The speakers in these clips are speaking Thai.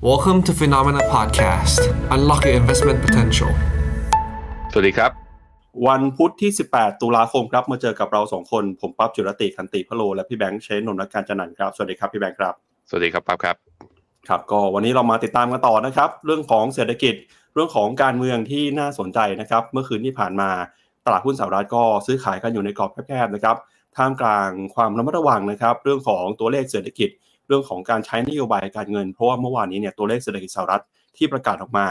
Welcome to Phenomena Podcast. Unlock your investment potential. สวัสดีครับ วันพุธที่ 18 ตุลาคมครับ มาเจอกับเราสองคน ผมปั๊บจุรติคันติพะโล และพี่แบงค์เชนนนท์การจันนันท์ครับ สวัสดีครับ พี่แบงค์ครับ สวัสดีครับปั๊บครับ ครับ ก็วันนี้เรามาติดตามกันต่อนะครับ เรื่องของเศรษฐกิจ เรื่องของการเมืองที่น่าสนใจนะครับ เมื่อคืนที่ผ่านมาตลาดหุ้นสหรัฐก็ซื้อขายกันอยู่ในกรอบแคบๆนะครับ ท่ามกลางความระมัดระวังนะครับ เรื่องของตัวเลขเศรษฐกิจ เรื่องของการใช้นโยบายการเงิน เพราะว่าเมื่อวานนี้เนี่ยตัวเลขเศรษฐกิจสหรัฐที่ประกาศออกมา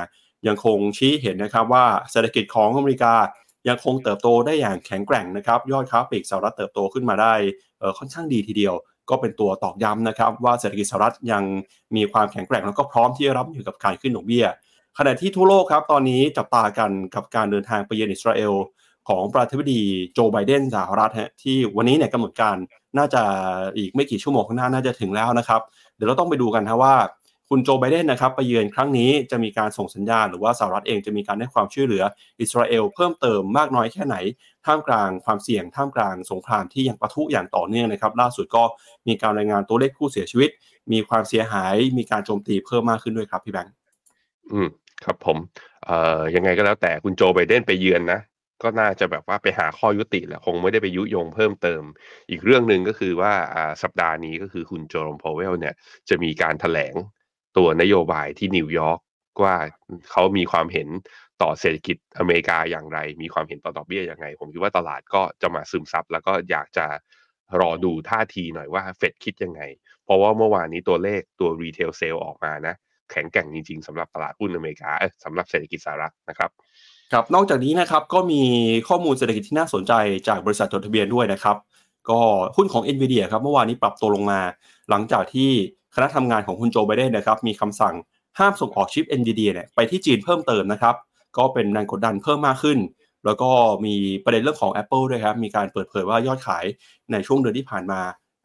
ยังคงชี้เห็นนะครับว่าเศรษฐกิจของอเมริกายังคงเติบโตได้อย่างแข็งแกร่งนะครับยอดค้าปลีกสหรัฐเติบโตขึ้นมาได้ค่อนข้างดีทีเดียว ก็เป็นตัวตอกย้ำนะครับว่าเศรษฐกิจสหรัฐยังมีความแข็งแกร่งแล้วก็พร้อมที่จะรับมือกับการขึ้นดอกเบี้ยขณะที่ทั่วโลกครับตอนนี้จับตากันกับการเดินทางไปเยือนอิสราเอลของประธานาธิบดีโจไบเดนสหรัฐฮะที่วันนี้เนี่ยกำหนดการ น่าจะอีกไม่กี่ชั่วโมงข้างหน้าน่าจะถึงแล้วนะครับ เดี๋ยวเราต้องไปดูกันนะว่าคุณโจไบเดนนะครับไปเยือนครั้งนี้จะมีการส่งสัญญาณ หรือว่าสหรัฐเองจะมีการให้ความช่วยเหลืออิสราเอลเพิ่มเติมมากน้อยแค่ไหน ท่ามกลางความเสี่ยงท่ามกลางสงครามที่ยังปะทุอย่างต่อเนื่องนะครับ ล่าสุดก็มีการรายงานตัวเลขผู้เสียชีวิต มีความเสียหาย มีการโจมตีเพิ่มมากขึ้นด้วยครับพี่แบงค์อืมครับผมเอ่อยังไงก็แล้วแต่คุณโจไบเดนไปเยือนนะ ก็น่าจะแบบว่าไปหาข้อยุติแหละคงไม่ได้ไปยุยงเพิ่มเติม อีกเรื่องหนึ่งก็คือว่าสัปดาห์นี้ก็คือคุณเจอโรมพาวเวลเนี่ยจะมีการแถลงตัวนโยบายที่นิวยอร์กว่าเขามีความเห็นต่อเศรษฐกิจอเมริกาอย่างไร มีความเห็นต่อดอกเบี้ยยังไงผมคิดว่าตลาดก็จะมาซึมซับ แล้วก็อยากจะรอดูท่าทีหน่อยว่าเฟดคิดยังไง เพราะว่าเมื่อวานนี้ตัวเลขตัว retail sales ออกมานะ แข็งแกร่งจริงๆสำหรับตลาดหุ้นอเมริกาสำหรับเศรษฐกิจสหรัฐนะครับ ครับนอกจากนี้นะครับก็มีข้อมูลเศรษฐกิจที่น่าสนใจจากบริษัทจดทะเบียนด้วยนะครับ ก็หุ้นของ NVIDIA ครับเมื่อวานนี้ปรับตัวลงมา หลังจากที่คณะทำงานของคุณโจไบเดนนะครับมีคำสั่งห้ามส่งออกชิป NVIDIA เนี่ยไปที่จีนเพิ่มเติมนะครับ ก็เป็นแรงกดดันเพิ่มมากขึ้น แล้วก็มีประเด็นเรื่องของ Apple ด้วยครับ มีการเปิดเผยว่ายอดขายในช่วงเดือนที่ผ่านมา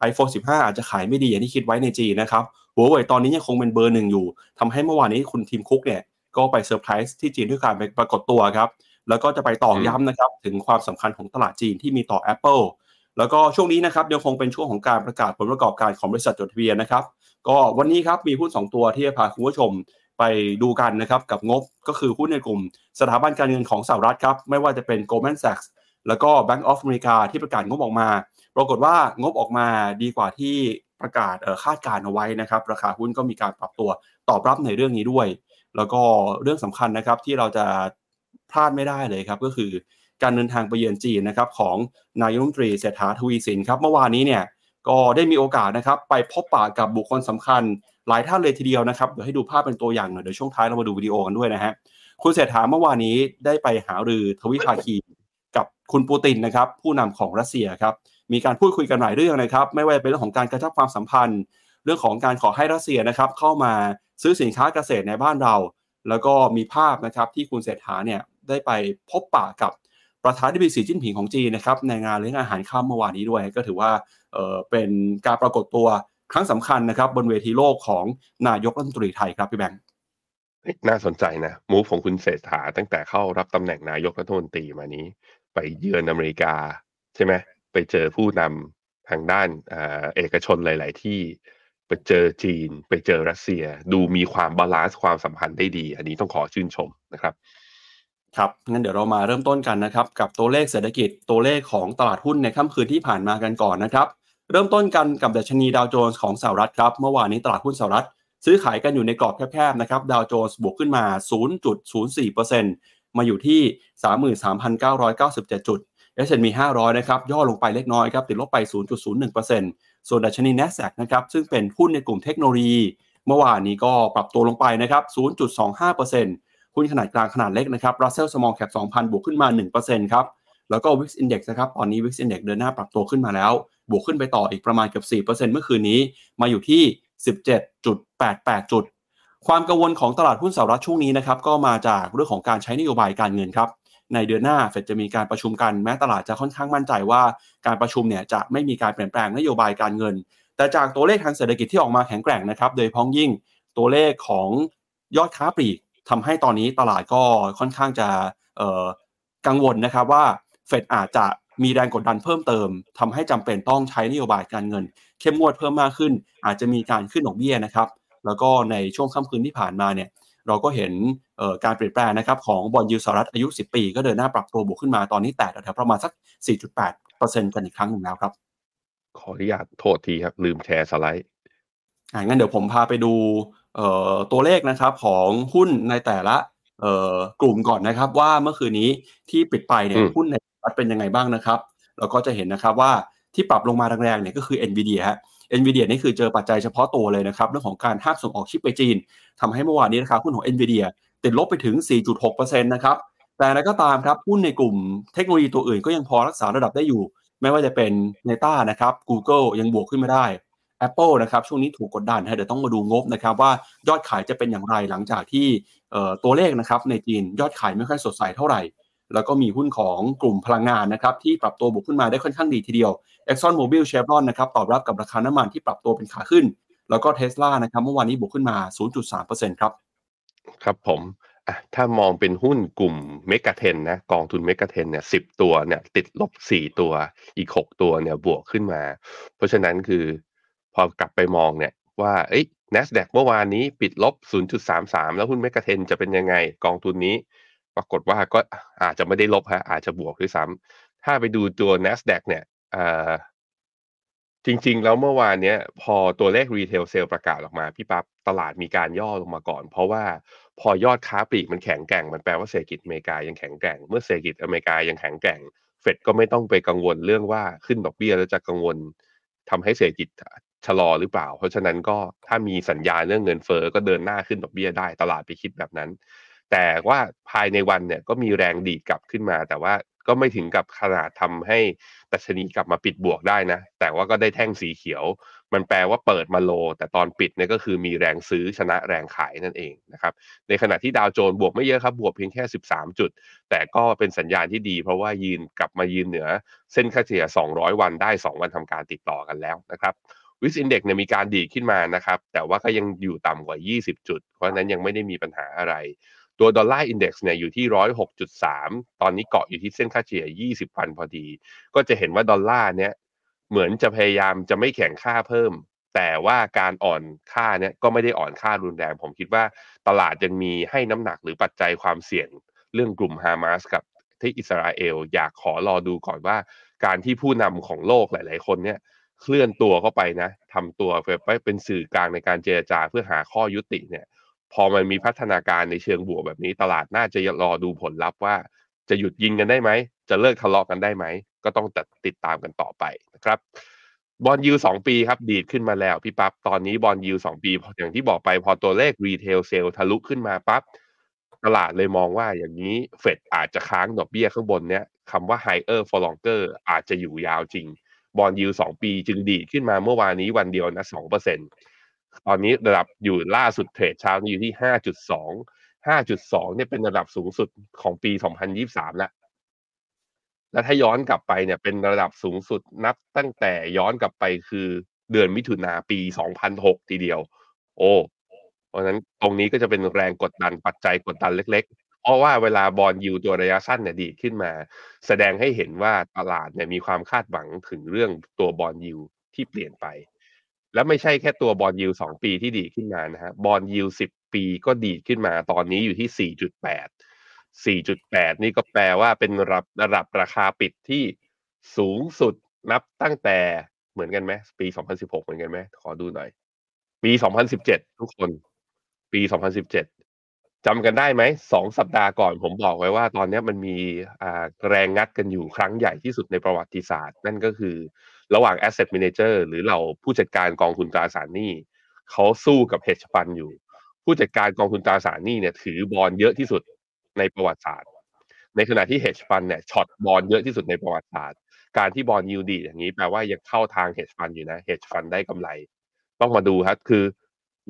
iPhone 15 อาจจะขายไม่ดีอย่างที่คิดไว้ในจีนนะครับหัวเว่ยตอนนี้ยังคงเป็นเบอร์หนึ่งอยู่ทำให้เมื่อวานนี้คุณทีมคุกเนี่ย ก็ไปเซอร์ไพรส์ที่จีนด้วยการไปปรากฏตัวครับ แล้วก็จะไปตอกย้ำนะครับ ถึงความสำคัญของตลาดจีนที่มีต่อ Apple แล้วก็ช่วงนี้นะครับยังคงเป็นช่วงของการประกาศผลประกอบการของบริษัทจดทะเบียนนะครับ ก็วันนี้ครับมีหุ้นสองตัวที่จะพาคุณผู้ชมไปดูกันนะครับกับงบก็คือหุ้นในกลุ่มสถาบันการเงินของสหรัฐครับ ไม่ว่าจะเป็น Goldman Sachs แล้วก็ Bank of America ที่ประกาศงบออกมา ปรากฏว่างบออกมาดีกว่าที่ประกาศเอ่อคาดการณ์เอาไว้นะครับ ราคาหุ้นก็มีการปรับตัวตอบรับในเรื่องนี้ด้วย แล้วก็เรื่องสำคัญนะครับที่เราจะพลาดไม่ได้เลยครับก็คือการเดินทางไปเยือนจีนนะครับของนายกรัฐมนตรีเศรษฐาทวีสินครับเมื่อวานนี้เนี่ยก็ได้มีโอกาสนะครับไปพบปะกับบุคคลสำคัญ หลายท่านเลยทีเดียวนะครับเดี๋ยวให้ดูภาพเป็นตัวอย่างหน่อยเดี๋ยวช่วงท้ายเรามาดูวิดีโอกันด้วยนะฮะคุณเศรษฐาเมื่อวานนี้ได้ไปหารือทวิภาคีกับคุณปูตินนะครับผู้นำของรัสเซียครับมีการพูดคุยกันหลายเรื่องนะครับ ไม่ว่าจะเป็นเรื่องของการกระชับความสัมพันธ์ เรื่องของการขอให้รัสเซียนะครับเข้ามาซื้อสินค้าเกษตรในบ้านเรา แล้วก็มีภาพนะครับที่คุณเศรษฐาเนี่ยได้ไปพบปะกับประธานาธิบดีสีจิ้นผิงของจีนนะครับในงานเลี้ยงอาหารค่ำเมื่อวานนี้ด้วย ก็ถือว่าเเป็นการปรากฏตัวครั้งสำคัญนะครับ บนเวทีโลกของนายกรัฐมนตรีไทยครับพี่แบงค์น่าสนใจนะ move ของคุณเศรษฐาตั้งแต่เข้ารับตำแหน่งนายกรัฐมนตรีมานี้ ไปเยือนอเมริกา ใช่ไหมไปเจอผู้นำทางด้านอเอกชนหลาย ๆ ที่ ไปเจอจีน ไปเจอรัสเซีย ดูมีความ ba lance ความสัมพันธ์ได้ดี อันนี้ต้องขอชื่นชมนะครับครับงั้นเดี๋ยวเรามาเริ่มต้นกันนะครับ กับตัวเลขเศรษฐกิจตัวเลขของตลาดหุ้นในค่ำคืนที่ผ่านมากันก่อนนะครับ เริ่มต้นกันกับดัชนีดาวโจนส์ของสหรัฐครับ เมื่อวานนี้ตลาดหุ้นสหรัฐ ซื้อขายกันอยู่ในกรอบแคบๆนะครับดาวโจนส์บวกขึ้นมา 0.04%มาอยู่ที่ 33,997 จุด S&P 500 นะครับ ย่อลงไปเล็กน้อยครับ ติดลบไป 0.01% ส่วนดัชนี NASDAQ นะครับซึ่งเป็นหุ้นในกลุ่มเทคโนโลยี เมื่อวานนี้ก็ปรับตัวลงไปนะครับ 0.25%หุ้นขนาดกลางขนาดเล็กนะครับ Russell Small Cap 2,000 บวกขึ้นมา 1%ครับแล้วก็ Wix Index นะครับตอนนี้ Wix Index เดินหน้าปรับตัวขึ้นมาแล้ว บวกขึ้นไปต่ออีกประมาณเกือบ 4%เมื่อคืนนี้มาอยู่ที่ 17.88 จุด ความกังวลของตลาดหุ้นสหรัฐช่วงนี้นะครับก็มาจากเรื่องของการใช้นโยบายการเงินครับ ในเดือนหน้าเฟดจะมีการประชุมกันแม้ตลาดจะค่อนข้างมั่นใจว่าการประชุมเนี่ยจะไม่มีการเปลี่ยนแปลงนโยบายการเงิน แต่จากตัวเลขทางเศรษฐกิจที่ออกมาแข็งแกร่งนะครับ โดยเฉพ้องยิ่งตัวเลขของยอดค้าปลีกทำให้ตอนนี้ตลาดก็ค่อนข้างจะกังวลนะครับว่าเฟดอาจจะมีแรงกดดันเพิ่มเติมทำให้จำเป็นต้องใช้นโยบายการเงิน เข้มงวดเพิ่มมากขึ้น อาจจะมีการขึ้นดอกเบี้ยนะครับ แล้วก็ในช่วงค่ำคืนที่ผ่านมาเนี่ย เราก็เห็นการเปลี่ยนแปลงนะครับของบอลยูสหรัฐอายุ 10 ปี ก็เดินหน้าปรับตัวบวกขึ้นมาตอนนี้แตะแถวประมาณสัก 4.8%กันอีกครั้งหนึ่งแล้วครับ ขออนุญาตโทษทีครับ ลืมแชร์สไลด์อ่างั้นเดี๋ยวผมพาไปดูตัวเลขนะครับของหุ้นในแต่ละกลุ่มก่อนนะครับ ว่าเมื่อคืนนี้ที่ปิดไปเนี่ยหุ้นในรัฐเป็นยังไงบ้างนะครับ เราก็จะเห็นนะครับว่าที่ปรับลงมาแรงๆเนี่ยก็คือ NVIDIA ฮะ NVIDIA นี่คือเจอปัจจัยเฉพาะตัวเลยนะครับเรื่องของการห้ามส่งออกชิปไปจีนทำให้เมื่อวานนี้ราคาหุ้นของ NVIDIA ติดลบไปถึง 4.6%นะครับแต่อะไรก็ตามครับหุ้นในกลุ่มเทคโนโลยีตัวอื่นก็ยังพอรักษาระดับได้อยู่ ไม่ว่าจะเป็น Meta นะครับ Google ยังบวกขึ้นมาได้ Apple นะครับช่วงนี้ถูกกดดันเดี๋ยวต้องมาดูงบนะครับว่ายอดขายจะเป็นอย่างไรหลังจากที่ตัวเลขนะครับในจีนยอดขายไม่ค่อยสดใสเท่าไหร่ แล้วก็มีหุ้นของกลุ่มพลังงานนะครับที่ปรับตัวบวกขึ้นมาได้ค่อนข้างดีทีเดียว Exxon Mobil Chevron นะครับตอบรับกับราคาน้ำมันที่ปรับตัวเป็นขาขึ้น แล้วก็เทสลานะครับเมื่อวานนี้บวกขึ้นมา 0.3%ครับ ครับผมถ้ามองเป็นหุ้นกลุ่มเมกะเทนนะกองทุนเมกะเทนเนี่ยสิบตัวเนี่ยติดลบสี่ตัวอีกหกตัวเนี่ยบวกขึ้นมา เพราะฉะนั้นคือพอกลับไปมองเนี่ยว่าเอ้ย NASDAQ เมื่อวานนี้ปิดลบ 0.33 แล้วหุ้นเมกะเทนจะเป็นยังไงกองทุนนี้ ปรากฏว่าก็อาจจะไม่ได้ลบฮะอาจจะบวกด้วยซ้ำถ้าไปดูตัว NASDAQ เนี่ย จริง ๆ แล้วเมื่อวานเนี้ย พอตัวเลขรีเทลเซลประกาศออกมา พี่ปั๊บตลาดมีการย่อลงมาก่อน เพราะว่าพอยอดค้าปลีกมันแข็งแกร่ง มันแปลว่าเศรษฐกิจอเมริกายังแข็งแกร่ง เมื่อเศรษฐกิจอเมริกายังแข็งแกร่ง เฟดก็ไม่ต้องไปกังวลเรื่องว่าขึ้นดอกเบี้ยแล้วจะกังวลทำให้เศรษฐกิจชะลอหรือเปล่า เพราะฉะนั้นก็ถ้ามีสัญญาณเรื่องเงินเฟอ้อก็เดินหน้าขึ้นดอกเบี้ยได้ตลาดไปคิดแบบนั้น แต่ว่าภายในวันเนี่ยก็มีแรงดีดกลับขึ้นมา แต่ว่า ก็ไม่ถึงกับขนาดทำให้ดัชนีกลับมาปิดบวกได้นะ แต่ว่าก็ได้แท่งสีเขียว มันแปลว่าเปิดมาโล แต่ตอนปิดเนี่ยก็คือมีแรงซื้อชนะแรงขายนั่นเองนะครับในขณะที่ดาวโจนบวกไม่เยอะครับ บวกเพียงแค่ 13 จุด แต่ก็เป็นสัญญาณที่ดี เพราะว่ายืนกลับมายืนเหนือ เส้นค่าเฉลี่ย 200 วันได้ 2 วันทำการติดต่อกันแล้วนะครับ VIX Index เนี่ยมีการดีขึ้นมานะครับ แต่ว่าก็ยังอยู่ต่ำกว่า 20 จุด เพราะนั้นยังไม่ได้มีปัญหาอะไร ตัว Dollar Index เนี่ยอยู่ที่ร้อยหกจุดสามตอนนี้เกาะอยู่ที่เส้นค่าเฉลี่ยยี่สิบวันพอดี ก็จะเห็นว่าดอลลาร์เนี่ยเหมือนจะพยายามจะไม่แข็งค่าเพิ่ม แต่ว่าการอ่อนค่าเนี่ยก็ไม่ได้อ่อนค่ารุนแรง ผมคิดว่าตลาดยังมีให้น้ำหนักหรือปัจจัยความเสี่ยงเรื่องกลุ่มฮามาสกับที่อิสราเอลอยากขอรอดูก่อนว่า การที่ผู้นำของโลกหลาย ๆ คนเนี่ยเคลื่อนตัวเข้าไปนะทำตัวไปเป็นสื่อกลางในการเจรจาเพื่อหาข้อยุติเนี่ย พอมันมีพัฒนาการในเชิงบวกแบบนี้ ตลาดน่าจะรอดูผลลัพธ์ว่าจะหยุดยิงกันได้ไหม จะเลิกทะเลาะกันได้ไหม ก็ต้องติดตามกันต่อไปนะครับบอลยูสองปีครับ ดีดขึ้นมาแล้วพี่ปับ๊บตอนนี้บอลยูสองปี อย่างที่บอกไปพอตัวเลขรีเทลเซลทะลุขึ้นมาปับ๊บตลาดเลยมองว่าอย่างนี้เฟดอาจจะค้างดอกเบี้ยข้างบนเนี้ยคำว่า higher for longer อาจจะอยู่ยาวจริง บอลยูสองปีจึงดีดขึ้นมาเมื่อวานนี้วันเดียวนะสองเปอร์เซ็นต์ ตอนนี้ระดับอยู่ล่าสุดเทรดเช้านี้อยู่ที่ห้าจุดสองห้าจุดสองเนี่ยเป็นระดับสูงสุดของปีสองพันยี่สามแล้ว แล้วถ้าย้อนกลับไปเนี่ยเป็นระดับสูงสุดนับตั้งแต่ย้อนกลับไปคือเดือนมิถุนาปีสองพันหกทีเดียว โอ้ เพราะนั้นตรงนี้ก็จะเป็นแรงกดดันปัจจัยกดดันเล็ก ๆ เพราะว่าเวลาบอลยูตัวระยะสั้นเนี่ยดีขึ้นมา แสดงให้เห็นว่าตลาดเนี่ยมีความคาดหวังถึงเรื่องตัวบอลยูที่เปลี่ยนไป แล้วไม่ใช่แค่ตัวบอลยิวสองปีที่ดีขึ้นมานะฮะบอลยิวสิบปีก็ดีขึ้นมาตอนนี้อยู่ที่สี่จุดแปดสี่จุดแปดนี่ก็แปลว่าเป็นระดับระดับราคาปิดที่สูงสุดนับตั้งแต่เหมือนกันไหมปีสองพันสิบหกเหมือนกันไหมขอดูหน่อย ปีสองพันสิบเจ็ดทุกคน ปีสองพันสิบเจ็ดจำกันได้ไหมสองสัปดาห์ก่อนผมบอกไว้ว่า ตอนนี้มันมีแรงงัดกันอยู่ครั้งใหญ่ที่สุดในประวัติศาสตร์ นั่นก็คือ ระหว่าง asset manager หรือเราผู้จัดการกองทุนตราสารหนี้เขาสู้กับ hedge fund อยู่ ผู้จัดการกองทุนตราสารหนี้เนี่ยถือบอลเยอะที่สุดในประวัติศาสตร์ ในขณะที่ hedge fund เนี่ยช็อตบอลเยอะที่สุดในประวัติศาสตร์ การที่บอลยูดีอย่างนี้แปลว่ายังเข้าทาง hedge fund อยู่นะ hedge fund ได้กำไร ต้องมาดูครับคือ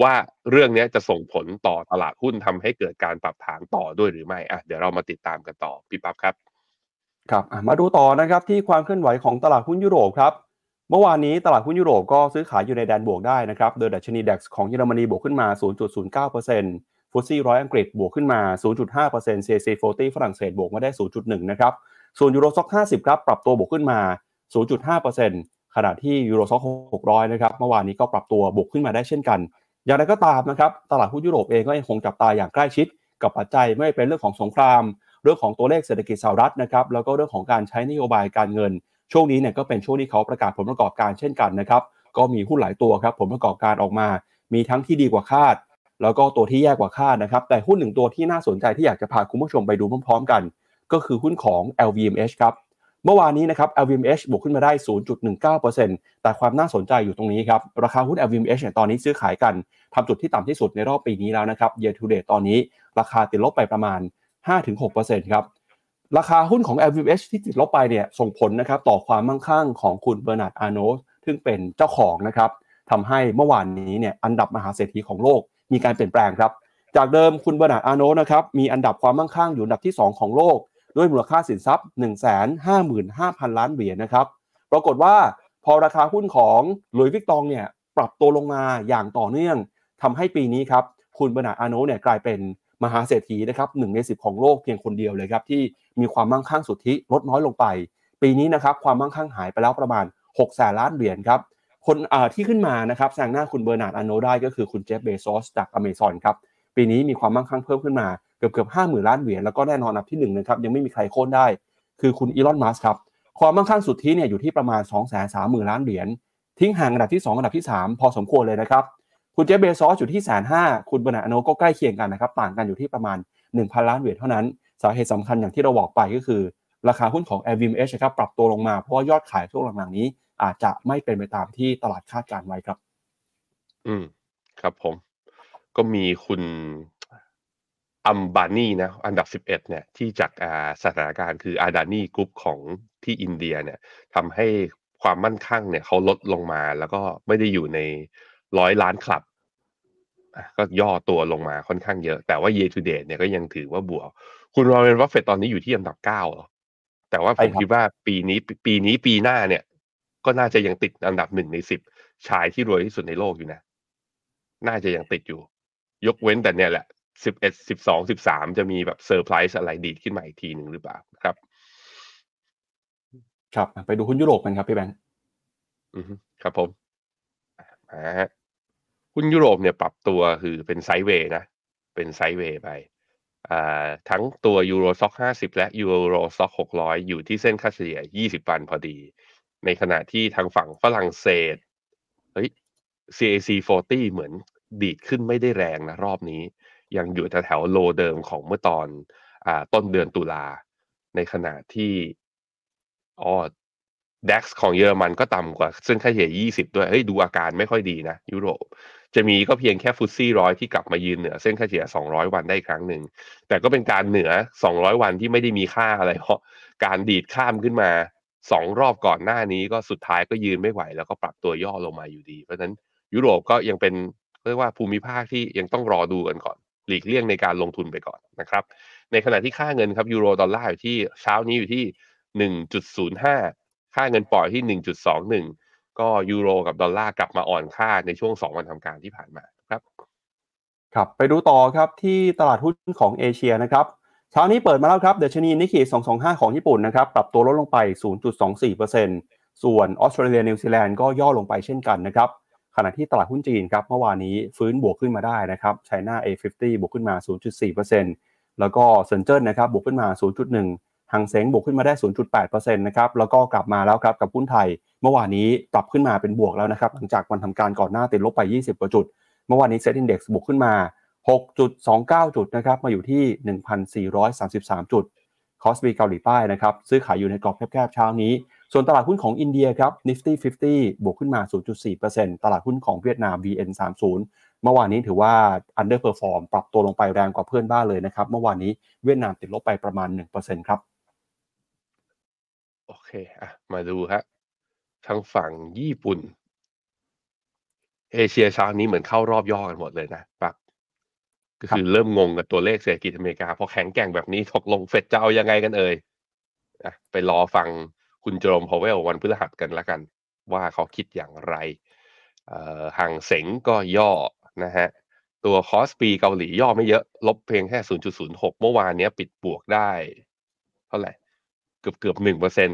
ว่าเรื่องนี้จะส่งผลต่อตลาดหุ้นทำให้เกิดการปรับฐานต่อด้วยหรือไม่อะเดี๋ยวเรามาติดตามกันต่อพี่ปั๊บครับ ครับมาดูต่อนะครับที่ความเคลื่อนไหวของตลาดหุ้นยุโรปครับเมื่อวานนี้ตลาดหุ้นยุโรปก็ซื้อขายอยู่ในแดนบวกได้นะครับโดยดัชนีดัคของเยอรมนีบวกขึ้นมา 0.09%ฟุตซี่ร้อยอังกฤษบวกขึ้นมา 0.5% CAC 40 ฝรั่งเศสบวกมาได้ 0.1 นะครับส่วนยูโรซ็อก50 ครับ ปรับตัวบวกขึ้นมา 0.5%ขณะที่ยูโรซ็อก600 นะครับเมื่อวานนี้ก็ปรับตัวบวกขึ้นมาได้เช่นกัน อย่างไรก็ตามนะครับตลาดหุ้นยุโรปเองก็ยังคงจับตาอย่างใกล้ชิด กับปัจจัยไม่เป็นเรื่องของสงคราม เรื่องของตัวเลขเศรษฐกิจสหรัฐนะครับแล้วก็เรื่องของการใช้นโยบายการเงิน ช่วงนี้เนี่ยก็เป็นช่วงที่เขาประกาศผลประกอบการเช่นกันนะครับก็มีหุ้นหลายตัวครับผลประกอบการออกมา มีทั้งที่ดีกว่าคาด แล้วก็ตัวที่แย่กว่าคาดนะครับแต่หุ้นหนึ่งตัวที่น่าสนใจที่อยากจะพาคุณผู้ชมไปดูพร้อมๆกัน ก็คือหุ้นของ LVMH ครับเมื่อวานนี้นะครับ LVMH บวกขึ้นมาได้ 0.19%แต่ความน่าสนใจอยู่ตรงนี้ครับ ราคาหุ้น LVMH เนี่ยตอนนี้ซื้อขายกันทำจุดที่ต่ำที่สุดในรอบปีนี้แล้วนะครับ year to date ตอนนี้ ราคาติดลบไปประมาณ 5-6%ครับราคาหุ้นของ LVMH ที่ติดลบไปเนี่ยส่งผลนะครับต่อความมั่งคั่งของคุณเบอร์นาร์ดอาร์โนต์ซึ่งเป็นเจ้าของนะครับทำให้เมื่อวานนี้เนี่ยอันดับมหาเศรษฐีของโลกมีการเปลี่ยนแปลงครับ จากเดิมคุณเบอร์นาร์ดอาร์โนนะครับมีอันดับความมั่งคั่งอยู่อันดับที่ 2 ของโลก ด้วยมูลค่าสินทรัพย์ 155,000 ล้านเหรียญนะครับปรากฏว่าพอราคาหุ้นของหลุยส์วิตตองเนี่ยปรับตัวลงมาอย่างต่อเนื่องทำให้ปีนี้ครับคุณเบอร์นาร์ดอาร์โนเนี่ยกลายเป็น มหาเศรษฐีนะครับหนึ่งในสิบของโลกเพียงคนเดียวเลยครับที่มีความมั่งคั่งสุทธิลดน้อยลงไป ปีนี้นะครับความมั่งคั่งหายไปแล้วประมาณ6แสนล้านเหรียญครับคนที่ขึ้นมานะครับแซงหน้าคุณเบอร์นาร์ดอาร์โนได้ก็คือคุณเจฟเบซอสจากอเมซอนครับปีนี้มีความมั่งคั่งเพิ่มขึ้นมาเกือบเกือบห้าหมื่นล้านเหรียญแล้วก็แน่นอนอันดับที่1นะครับยังไม่มีใครโค่นได้ คือคุณอีลอนมัสก์ครับความมั่งคั่งสุทธิเนี่ยอยู่ที่ประมาณ2 3 0 0 0 0ล้านเหรียญทิ้งห่างอันดับที่ 2 อันดับที่ 3 พอสมควรเลยนะครับ คุณเจฟเบซอสอยู่ที่แสนห้าคุณเบอร์นาร์ดอาร์โนก็ใกล้เคียงกันนะครับ ต่างกันอยู่ที่ประมาณ 1,000 ล้านเหรียญเท่านั้น สาเหตุสำคัญอย่างที่เราบอกไปก็คือ ราคาหุ้นของ LVMH ครับปรับตัวลงมาเพราะว่ายอดขายช่วงหลังๆนี้ อาจจะไม่เป็นไปตามที่ตลาดคาดการณ์ไว้ครับ อืม ครับผม ก็มีคุณอัมบานีนะอันดับสิบเอ็ดเนี่ยที่จากอ่าสถานการณ์คืออาดานีกรุ๊ปของที่อินเดียเนี่ยทำให้ความมั่งคั่งเนี่ยเขาลดลงมาแล้วก็ไม่ได้อยู่ใน ร้อยล้านคลับก็ย่อตัวลงมาค่อนข้างเยอะ แต่ว่า year to date เนี่ยก็ยังถือว่าบวก คุณวอร์เรนบัฟเฟตต์ตอนนี้อยู่ที่อันดับเก้าแต่ว่าผมคิดว่าปีนี้ปีนี้ปีหน้าเนี่ย ก็น่าจะยังติดอันดับหนึ่งในสิบชายที่รวยที่สุดในโลกอยู่นะ น่าจะยังติดอยู่ ยกเว้นแต่เนี่ยแหละสิบเอ็ดสิบสองสิบสามจะมีแบบเซอร์ไพรส์อะไรดีดขึ้นมาอีกทีหนึ่งหรือเปล่าครับ ครับ ไปดูหุ้นยุโรปกันครับพี่แบงค์อือครับผมมา หุ้นยุโรปเนี่ยปรับตัวคือเป็นไซด์เวย์นะ เป็นไซด์เวย์ไปทั้งตัวยูโรซ็อกห้าสิบและยูโรซ็อกหกร้อยอยู่ที่เส้นค่าเฉลี่ยยี่สิบวันพอดี ในขณะที่ทางฝั่งฝรั่งเศสเฮ้ย CAC 40 เหมือนดีดขึ้นไม่ได้แรงนะรอบนี้ ยังอยู่แถวๆโลเดิมของเมื่อตอนอต้นเดือนตุลา ในขณะที่อ๋อ DAX ของเยอรมันก็ต่ำกว่าเส้นค่าเฉลี่ย 20 ด้วย เฮ้ย ดูอาการไม่ค่อยดีนะ ยุโรป จะมีก็เพียงแค่ฟุตซี่ร้อยที่กลับมายืนเหนือเส้นค่าเฉลี่ย 200 วันได้ครั้งหนึ่ง แต่ก็เป็นการเหนือ 200 วันที่ไม่ได้มีค่าอะไร เพราะการดีดข้ามขึ้นมาสองรอบก่อนหน้านี้ก็สุดท้ายก็ยืนไม่ไหว แล้วก็ปรับตัวย่อลงมาอยู่ดี เพราะฉะนั้นยุโรปก็ยังเป็นเรียกว่าภูมิภาคที่ยังต้องรอดูกันก่อน หลีกเลี่ยงในการลงทุนไปก่อนนะครับ ในขณะที่ค่าเงินครับยูโรดอลลาร์อยู่ที่เช้านี้อยู่ที่ 1.05 ค่าเงินปอนด์ที่ 1.21 ก็ยูโรกับดอลลาร์กลับมาอ่อนค่าในช่วง 2 วันทำการที่ผ่านมาครับ ครับไปดูต่อครับที่ตลาดหุ้นของเอเชียนะครับเช้านี้เปิดมาแล้วครับดัชนีนิกเคอิ225 ของญี่ปุ่นนะครับปรับตัวลดลงไป 0.24%ส่วนออสเตรเลียนิวซีแลนด์ก็ย่อลงไปเช่นกันนะครับขณะที่ตลาดหุ้นจีนครับเมื่อวานนี้ฟื้นบวกขึ้นมาได้นะครับไชน่า A50 บวกขึ้นมา 0.4%แล้วก็เซินเจิ้นนะครับบวกขึ้นมา 0.1ฮั่งเส็งบวกขึ้นมาได้ 0.8%นะครับแล้วก็กลับมาแล้วครับกับหุ้นไทย เมื่อวานนี้ปรับขึ้นมาเป็นบวกแล้วนะครับหลังจากวันทำการก่อนหน้าติดลบไป 20 กว่าจุด เมื่อวานนี้ SET Index บวกขึ้นมา 6.29 จุดนะครับมาอยู่ที่ 1,433 จุดคอสปีเกาหลีใต้นะครับซื้อขายอยู่ในกรอบแคบๆเช้านี้ ส่วนตลาดหุ้นของอินเดียครับ Nifty 50 บวกขึ้นมา 0.4%ตลาดหุ้นของเวียดนาม VN30 เมื่อวานนี้ถือว่า underperform ปรับตัวลงไปแรงกว่าเพื่อนบ้านเลยนะครับ เมื่อวานนี้เวียดนามติดลบไปประมาณ 1%ครับ โอเคอะมาดูฮะ ทางฝั่งญี่ปุ่น เอเชียเช้านี้เหมือนเข้ารอบย่อกันหมดเลยนะปักก็คือเริ่มงงกับตัวเลขเศรษฐกิจอเมริกาพอแข็งแกร่งแบบนี้ตกลงเฟดจะเอายังไงกันเอ่ยอะไปรอฟังคุณเจอโรมพาวเวลวันพฤหัสกันแล้วกัน ว่าเขาคิดอย่างไรฮั่งเส็งก็ย่อนะฮะ ตัวคอสปีเกาหลีย่อไม่เยอะ ลบเพียงแค่ 0.06 เมื่อวานเนี้ยปิดบวกได้ เท่าไหร่ เกือบเกือบหนึ่งเปอร์เซ็นต์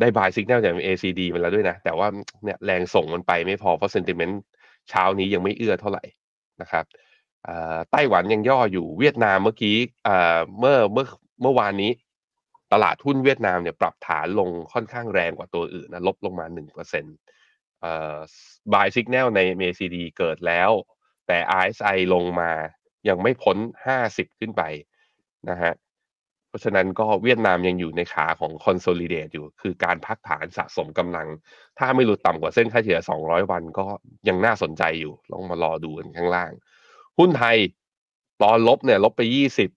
ได้ buy signal จาก MACD มันแล้วด้วยนะ แต่ว่าเนี่ยแรงส่งมันไปไม่พอเพราะ sentiment เช้านี้ยังไม่เอื้อเท่าไหร่นะครับไต้หวันยังย่ออยู่เวียดนามเมื่อกี้เมื่อเมื่อเมื่อวานนี้ ตลาดหุ้นเวียดนามเนี่ยปรับฐานลงค่อนข้างแรงกว่าตัวอื่นนะลบลงมา1%เปอ่อบายสิกแนลใน MACD เกิดแล้ว แต่ RSI ลงมายังไม่พ้น 50 ขึ้นไปนะฮะ เพราะฉะนั้นก็เวียดนามยังอยู่ในขาของ consolidate อยู่ คือการพักฐานสะสมกำลัง ถ้าไม่หลุดต่ำกว่าเส้นค่าเฉลี่ย 200 วันก็ยังน่าสนใจอยู่ ลองมารอดูกันข้างล่าง หุ้นไทยตอนลบเนี่ยลบไป 20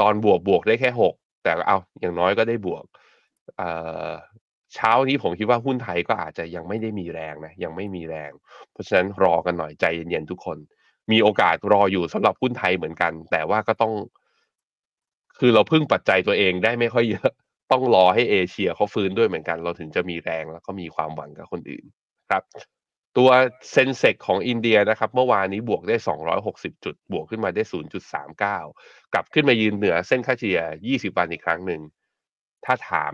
ตอนบวกบวกได้แค่ 6 แต่เอาอย่างน้อยก็ได้บวกเช้านี้ผมคิดว่าหุ้นไทยก็อาจจะยังไม่ได้มีแรงนะยังไม่มีแรง เพราะฉะนั้นรอกันหน่อยใจเย็นๆทุกคน มีโอกาสรออยู่สำหรับหุ้นไทยเหมือนกัน แต่ว่าก็ต้อง คือเราพึ่งปัจจัยตัวเองได้ไม่ค่อยเยอะ ต้องรอให้เอเชียเขาฟื้นด้วยเหมือนกัน เราถึงจะมีแรงแล้วก็มีความหวังกับคนอื่นครับ ตัวเซนเซกของอินเดียนะครับ เมื่อวานนี้บวกได้ 260 จุด บวกขึ้นมาได้ 0.39 กลับขึ้นมายืนเหนือเส้นค่าเฉลี่ย 20 วันอีกครั้งหนึ่ง ถ้าถาม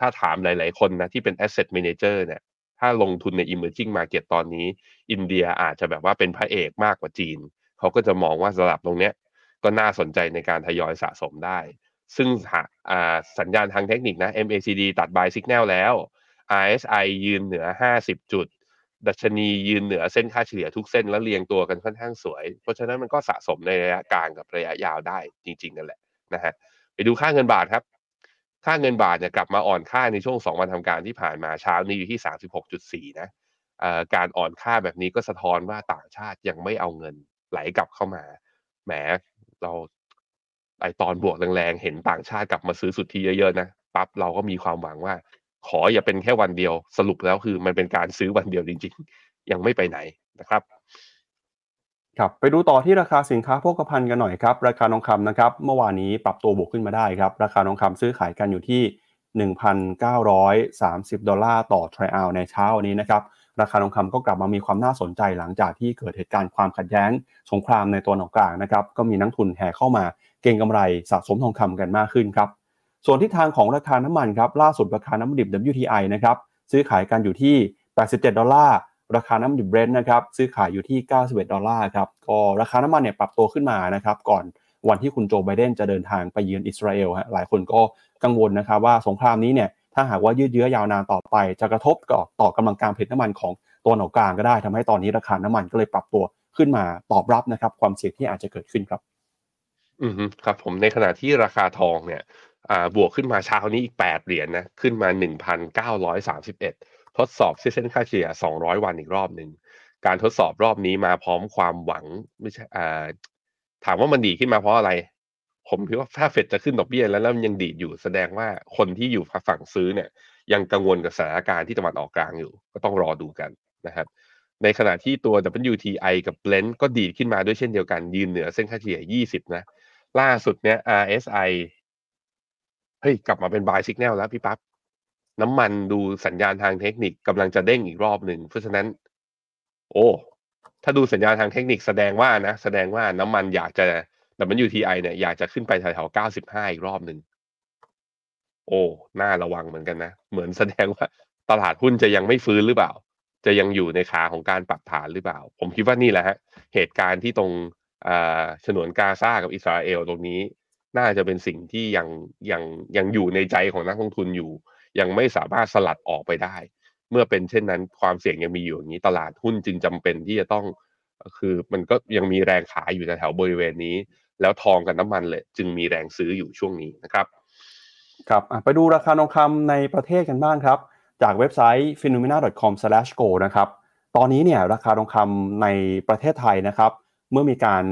ถ้าถามหลาย ๆ คนนะที่เป็น asset manager เนี่ย ถ้าลงทุนใน emerging market ตอนนี้ อินเดียอาจจะแบบว่าเป็นพระเอกมากกว่าจีน เขาก็จะมองว่าระดับตรงเนี้ย ก็น่าสนใจในการทยอยสะสมได้ ซึ่งสัญญาณทางเทคนิคนะ MACD ตัด buy signal แล้ว RSI ยืนเหนือ 50 จุด ดัชนียืนเหนือเส้นค่าเฉลี่ยทุกเส้นแล้วเรียงตัวกันค่อนข้างสวย เพราะฉะนั้นมันก็สะสมในระยะกลางกับระยะยาวได้จริงๆนั่นแหละนะฮะไปดูค่าเงินบาทครับค่าเงินบาทเนี่ยกลับมาอ่อนค่าในช่วง 2 วันทำการที่ผ่านมาเช้านี้อยู่ที่ 36.4 นะการอ่อนค่าแบบนี้ก็สะท้อนว่าต่างชาติยังไม่เอาเงินไหลกลับเข้ามา แหม เราไอตอนบวกแรงๆ เห็นต่างชาติกลับมาซื้อสุทธิเยอะๆนะปั๊บเราก็มีความหวังว่า ขออย่าเป็นแค่วันเดียวสรุปแล้วคือมันเป็นการซื้อวันเดียวจริง ๆ ยังไม่ไปไหนนะครับครับไปดูต่อที่ราคาสินค้าโภคภัณฑ์กันหน่อยครับ ราคาทองคำนะครับ เมื่อวานนี้ปรับตัวบวกขึ้นมาได้ครับ ราคาทองคำซื้อขายกันอยู่ที่ 1,930 ดอลลาร์ต่อทริอัลในเช้านี้นะครับ ราคาทองคำก็กลับมามีความน่าสนใจหลังจากที่เกิดเหตุการณ์ความขัดแย้ง สงครามในตัวหนองกลางนะครับก็มีนักทุนแห่เข้ามาเก็งกำไรสะสมทองคำกันมากขึ้นครับส่วนทิศทางของราคาน้ำมันครับล่าสุดราคาน้ำมันดิบ WTI นะครับซื้อขายกันอยู่ที่ 87 ดอลลาร์ราคาน้ำมันดิบเบรนท์นะครับซื้อขายอยู่ที่ 91 ดอลลาร์ครับก็ราคาน้ำมันเนี่ยปรับตัวขึ้นมานะครับก่อนวันที่คุณโจไบเดนจะเดินทางไปเยือนอิสราเอลฮะหลายคนก็กังวลนะครับว่าสงครามนี้เนี่ย ถ้าหากว่ายืดเยื้อยาวนานต่อไป จะกระทบกับต่อกำลังการผลิตน้ำมันของตัวหนอกลางก็ได้ทำให้ตอนนี้ราคาน้ำมันก็เลยปรับตัวขึ้นมาตอบรับนะครับ ความเสี่ยงที่อาจจะเกิดขึ้นครับ อืมครับ ผมในขณะที่ราคาทองเนี่ยอ่าบวกขึ้นมาเช้านี้อีกแปดเหรียญนนะขึ้นมาหนึ่งพันเก้าร้อยสามสิบเอ็ดทดสอบเส้นค่าเฉลี่ยสองร้อยวันอีกรอบหนึ่งการทดสอบรอบนี้มาพร้อมความหวังไม่ใช่อ่าถามว่ามันดีขึ้นมาเพราะอะไร ผมคิดว่าถ้าเฟดจะขึ้นดอกเบี้ยแล้วแล้วมันยังดีดอยู่แสดงว่าคนที่อยู่ฝั่งซื้อเนี่ย ยังกังวลกับสถานการณ์ที่ตะวันออกกลางอยู่ ก็ต้องรอดูกันนะครับ ในขณะที่ตัว WTI กับ Blend ก็ดีดขึ้นมาด้วยเช่นเดียวกัน ยืนเหนือเส้นค่าเฉลี่ย 20 นะ ล่าสุดเนี้ย RSI เฮ้ย กลับมาเป็น buy signal แล้วพี่ปับ๊บน้ำมันดูสัญญาณทางเทคนิคกำลังจะเด้งอีกรอบหนึ่งเพราะฉะนั้น โอ้ ถ้าดูสัญญาณทางเทคนิคแสดงว่านะ แสดงว่าน้ำมันอยากจะ WTI เนี่ยอยากจะขึ้นไปแถวๆ95 อีกรอบหนึ่ง โอ้ น่าระวังเหมือนกันนะ เหมือนแสดงว่าตลาดหุ้นจะยังไม่ฟื้นหรือเปล่า จะยังอยู่ในขาของการปรับฐานหรือเปล่า ผมคิดว่านี่แหละฮะ เหตุการณ์ที่ตรงฉนวนกาซากับอิสราเอลตรงนี้ น่าจะเป็นสิ่งที่ยังยังยังอยู่ในใจของนักลงทุนอยู่ ยังไม่สามารถสลัดออกไปได้ เมื่อเป็นเช่นนั้นความเสี่ยงยังมีอยู่อย่างนี้ตลาดหุ้นจึงจำเป็นที่จะต้องคือมันก็ยังมีแรงขายอยู่แถวบริเวณนี้ แล้วทองกับน้ำมันเลยจึงมีแรงซื้ออยู่ช่วงนี้นะครับครับไปดูราคาทองคำในประเทศกันบ้างครับ จากเว็บไซต์ phenomena.com/go นะครับตอนนี้เนี่ยราคาทองคำในประเทศไทยนะครับเมื่อมีการ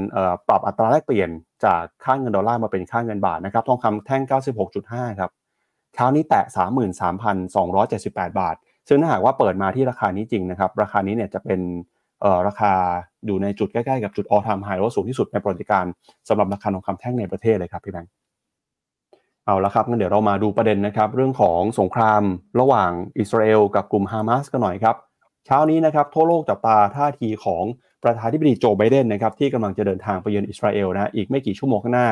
ปรับอัตราแลกเปลี่ยนจากค่าเงินดอลลาร์มาเป็นค่าเงินบาทนะครับทองคำแท่ง 96.5 ครับเช้านี้แตะ 33,278 บาท ซึ่งถ้าหากว่าเปิดมาที่ราคานี้จริงนะครับ ราคานี้เนี่ยจะเป็น ราคาอยู่ในจุดใกล้ๆกับจุด all time high หรือว่าสูงที่สุดในประวัติการสำหรับราคาทองคำแท่งในประเทศเลยครับพี่แบงค์เอาละครับงั้นเดี๋ยวเรามาดูประเด็นนะครับ เรื่องของสงครามระหว่างอิสราเอลกับกลุ่มฮามาสกันหน่อยครับ เช้านี้นะครับทั่วโลกจับตาท่าทีของประธานาธิบดีโจไบเดนนะครับที่กำลังจะเดินทางไปเยือนอิสราเอลนะอีกไม่กี่ชั่วโมงข้างหน้า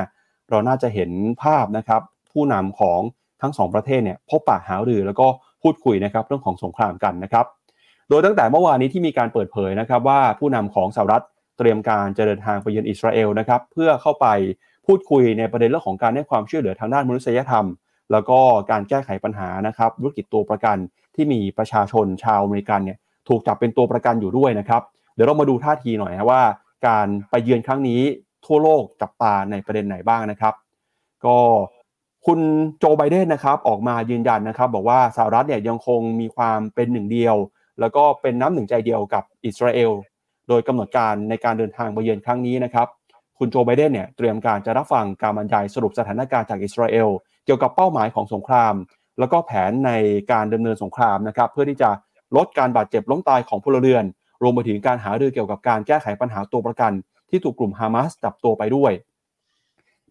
เราน่าจะเห็นภาพนะครับผู้นำของทั้งสองประเทศเนี่ยพบปะหารือแล้วก็พูดคุยนะครับเรื่องของสงครามกันนะครับ โดยตั้งแต่เมื่อวานนี้ที่มีการเปิดเผยนะครับว่าผู้นำของสหรัฐเตรียมการจะเดินทางไปเยือนอิสราเอลนะครับเพื่อเข้าไปพูดคุยในประเด็นเรื่องของการให้ความช่วยเหลือทางด้านมนุษยธรรม แล้วก็การแก้ไขปัญหานะครับธุรกิจตัวประกันที่มีประชาชนชาวอเมริกันเนี่ยถูกจับเป็นตัวประกันอยู่ด้วยนะครับเดี๋ยวเรามาดูท่าทีหน่อยนะว่า การไปเยือนครั้งนี้ทั่วโลกจับตาในประเด็นไหนบ้างนะครับ ก็คุณโจไบเดนนะครับออกมายืนยันนะครับ บอกว่าสหรัฐเนี่ยยังคงมีความเป็นหนึ่งเดียว แล้วก็เป็นน้ำหนึ่งใจเดียวกับอิสราเอล โดยกำหนดการในการเดินทางมาเยือนครั้งนี้นะครับ คุณโจไบเดนเนี่ยเตรียมการจะรับฟังการบรรยายสรุปสถานการณ์จากอิสราเอล เกี่ยวกับเป้าหมายของสงคราม แล้วก็แผนในการดำเนินสงครามนะครับเพื่อที่จะลดการบาดเจ็บล้มตายของพลเรือน รวมไปถึงการหารือเกี่ยวกับการแก้ไขปัญหาตัวประกัน ที่ถูกกลุ่มฮามาสจับตัวไปด้วย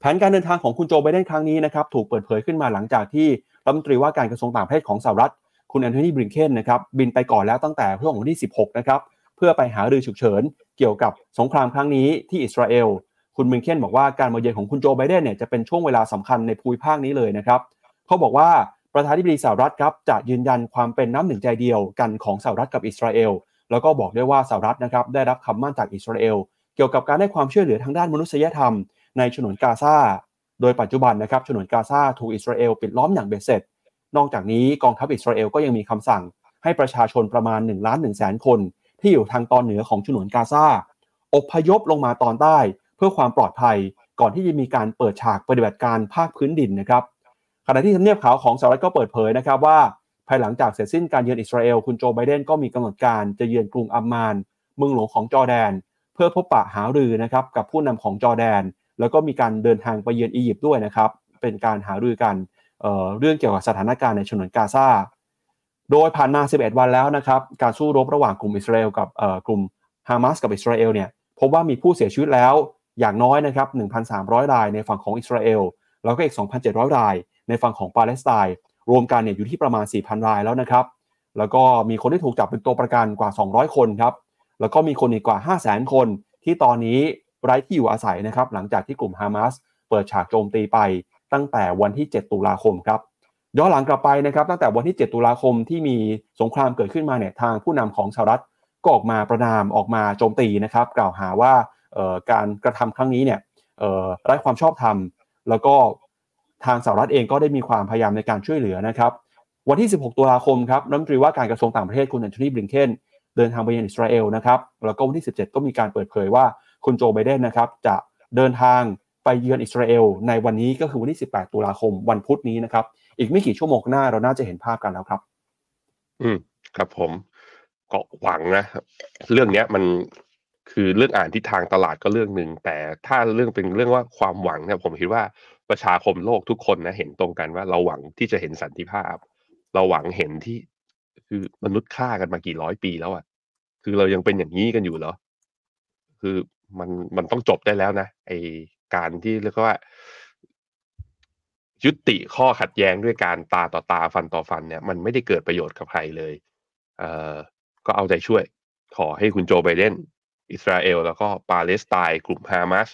แผนการเดินทางของคุณโจไบเดนครั้งนี้นะครับถูกเปิดเผยขึ้นมาหลังจากที่รัฐมนตรีว่าการกระทรวงต่างประเทศของสหรัฐ คุณแอนโทนีบริงเคนนะครับบินไปก่อนแล้วตั้งแต่ช่วงวันที่ 16 นะครับ เพื่อไปหารือฉุกเฉินเกี่ยวกับสงครามครั้งนี้ที่อิสราเอลคุณบริงเคนบอกว่าการมาเยือนของคุณโจไบเดนเนี่ยจะเป็นช่วงเวลาสำคัญในภูมิภาคนี้เลยนะครับเขาบอกว่าประธานาธิบดีสหรัฐครับจะยืนยันความเป็นน้ำหนึ่งใจเดียวกันของสหรัฐกับอิสราเอลแล้วก็บอกด้วยว่าสหรัฐนะครับได้รับคำมั่นจากอิสราเอลเกี่ยวกับการให้ความช่วยเหลือทางด้านมนุษยธรรม ในฉนวนกาซาโดยปัจจุบันนะครับฉนวนกาซาถูกอิสราเอลปิดล้อมอย่างเบ็ดเสร็จ นอกจากนี้กองทัพอิสราเอลก็ยังมีคำสั่ง ให้ประชาชนประมาณ1ล้าน1แสนคน ที่อยู่ทางตอนเหนือของฉนวนกาซาอพยพลงมาตอนใต้เพื่อความปลอดภัย ก่อนที่จะมีการเปิดฉากปฏิบัติการภาคพื้นดินนะครับขณะที่ทำเนียบขาวของสหรัฐก็เปิดเผยนะครับว่า ภายหลังจากเสร็จสิ้นการเยือนอิสราเอลคุณโจไบเดนก็มีกำหนดการจะเยือนกรุงอัมมานเมืองหลวงของจอแดน เพื่อพบปะหารือนะครับกับผู้นำของจอแดน แล้วก็มีการเดินทางไปเยือนอียิปต์ด้วยนะครับเป็นการหารือกัน เเรื่องเกี่ยวกับสถานการณ์ในฉนวนกาซา โดยผ่านมา 11 วันแล้วนะครับ การสู้รบระหว่างกลุ่มอิสราเอลกับกลุ่มฮามาสกับอิสราเอลเนี่ยพบว่ามีผู้เสียชีวิตแล้วอย่างน้อยนะครับ 1,300 รายในฝั่งของอิสราเอล แล้วก็อีก 2,700 ราย ในฝั่งของปาเลสไตน์ รวมกันเนี่ยอยู่ที่ประมาณ 4,000 รายแล้วนะครับ แล้วก็มีคนที่ถูกจับเป็นตัวประกันกว่า 200 คนครับ แล้วก็มีคนอีกกว่า 500,000 คนที่ตอนนี้ไร้ที่อยู่อาศัยนะครับ หลังจากที่กลุ่มฮามาสเปิดฉากโจมตีไป ตั้งแต่วันที่ 7 ตุลาคมครับย้อนหลังกลับไปนะครับตั้งแต่วันที่ 7 ตุลาคมที่มีสงครามเกิดขึ้นมาเนี่ยทางผู้นำของสหรัฐก็ออกมาประนามออกมาโจมตีนะครับ กล่าวหาว่าการกระทำครั้งนี้เนี่ยไร้ความชอบธรรม แล้วก็ทางสหรัฐเองก็ได้มีความพยายามในการช่วยเหลือนะครับ วันที่ 16 ตุลาคมครับรัฐมนตรีว่าการกระทรวงต่างประเทศคุณแอนโทนีบริงเคนเดินทางไปยังอิสราเอลนะครับแล้วก็วันที่ 17 ก็มีการเปิดเผยว่าคุณโจไบเดนนะครับจะเดินทาง ไปเยือนอิสราเอลในวันนี้ก็คือวันที่ 18 ตุลาคมวันพุธนี้นะครับ อีกไม่กี่ชั่วโมงหน้าเราน่าจะเห็นภาพกันแล้วครับ อืมครับผมก็หวังนะ เรื่องเนี้ยมันคือเรื่องอ่านทิศทางตลาดก็เรื่องหนึ่งแต่ถ้าเรื่องเป็นเรื่องว่าความหวังเนี่ยผมคิดว่าประชาคมโลกทุกคนนะเห็นตรงกันว่าเราหวังที่จะเห็นสันติภาพ เราหวังเห็นที่คือมนุษย์ฆ่ากันมากี่ร้อยปีแล้วอะ่ะ คือเรายังเป็นอย่างนี้กันอยู่เหรอ คือมันมันต้องจบได้แล้วนะไอ การที่เรียกว่า ยุติข้อขัดแย้งด้วยการตาต่อตาฟันต่อฟันเนี่ย มันไม่ได้เกิดประโยชน์กับใครเลย เอ่อก็เอาใจช่วย ขอให้คุณโจไบเดนอิสราเอล แล้วก็ปาเลสไตน์กลุ่มฮามาส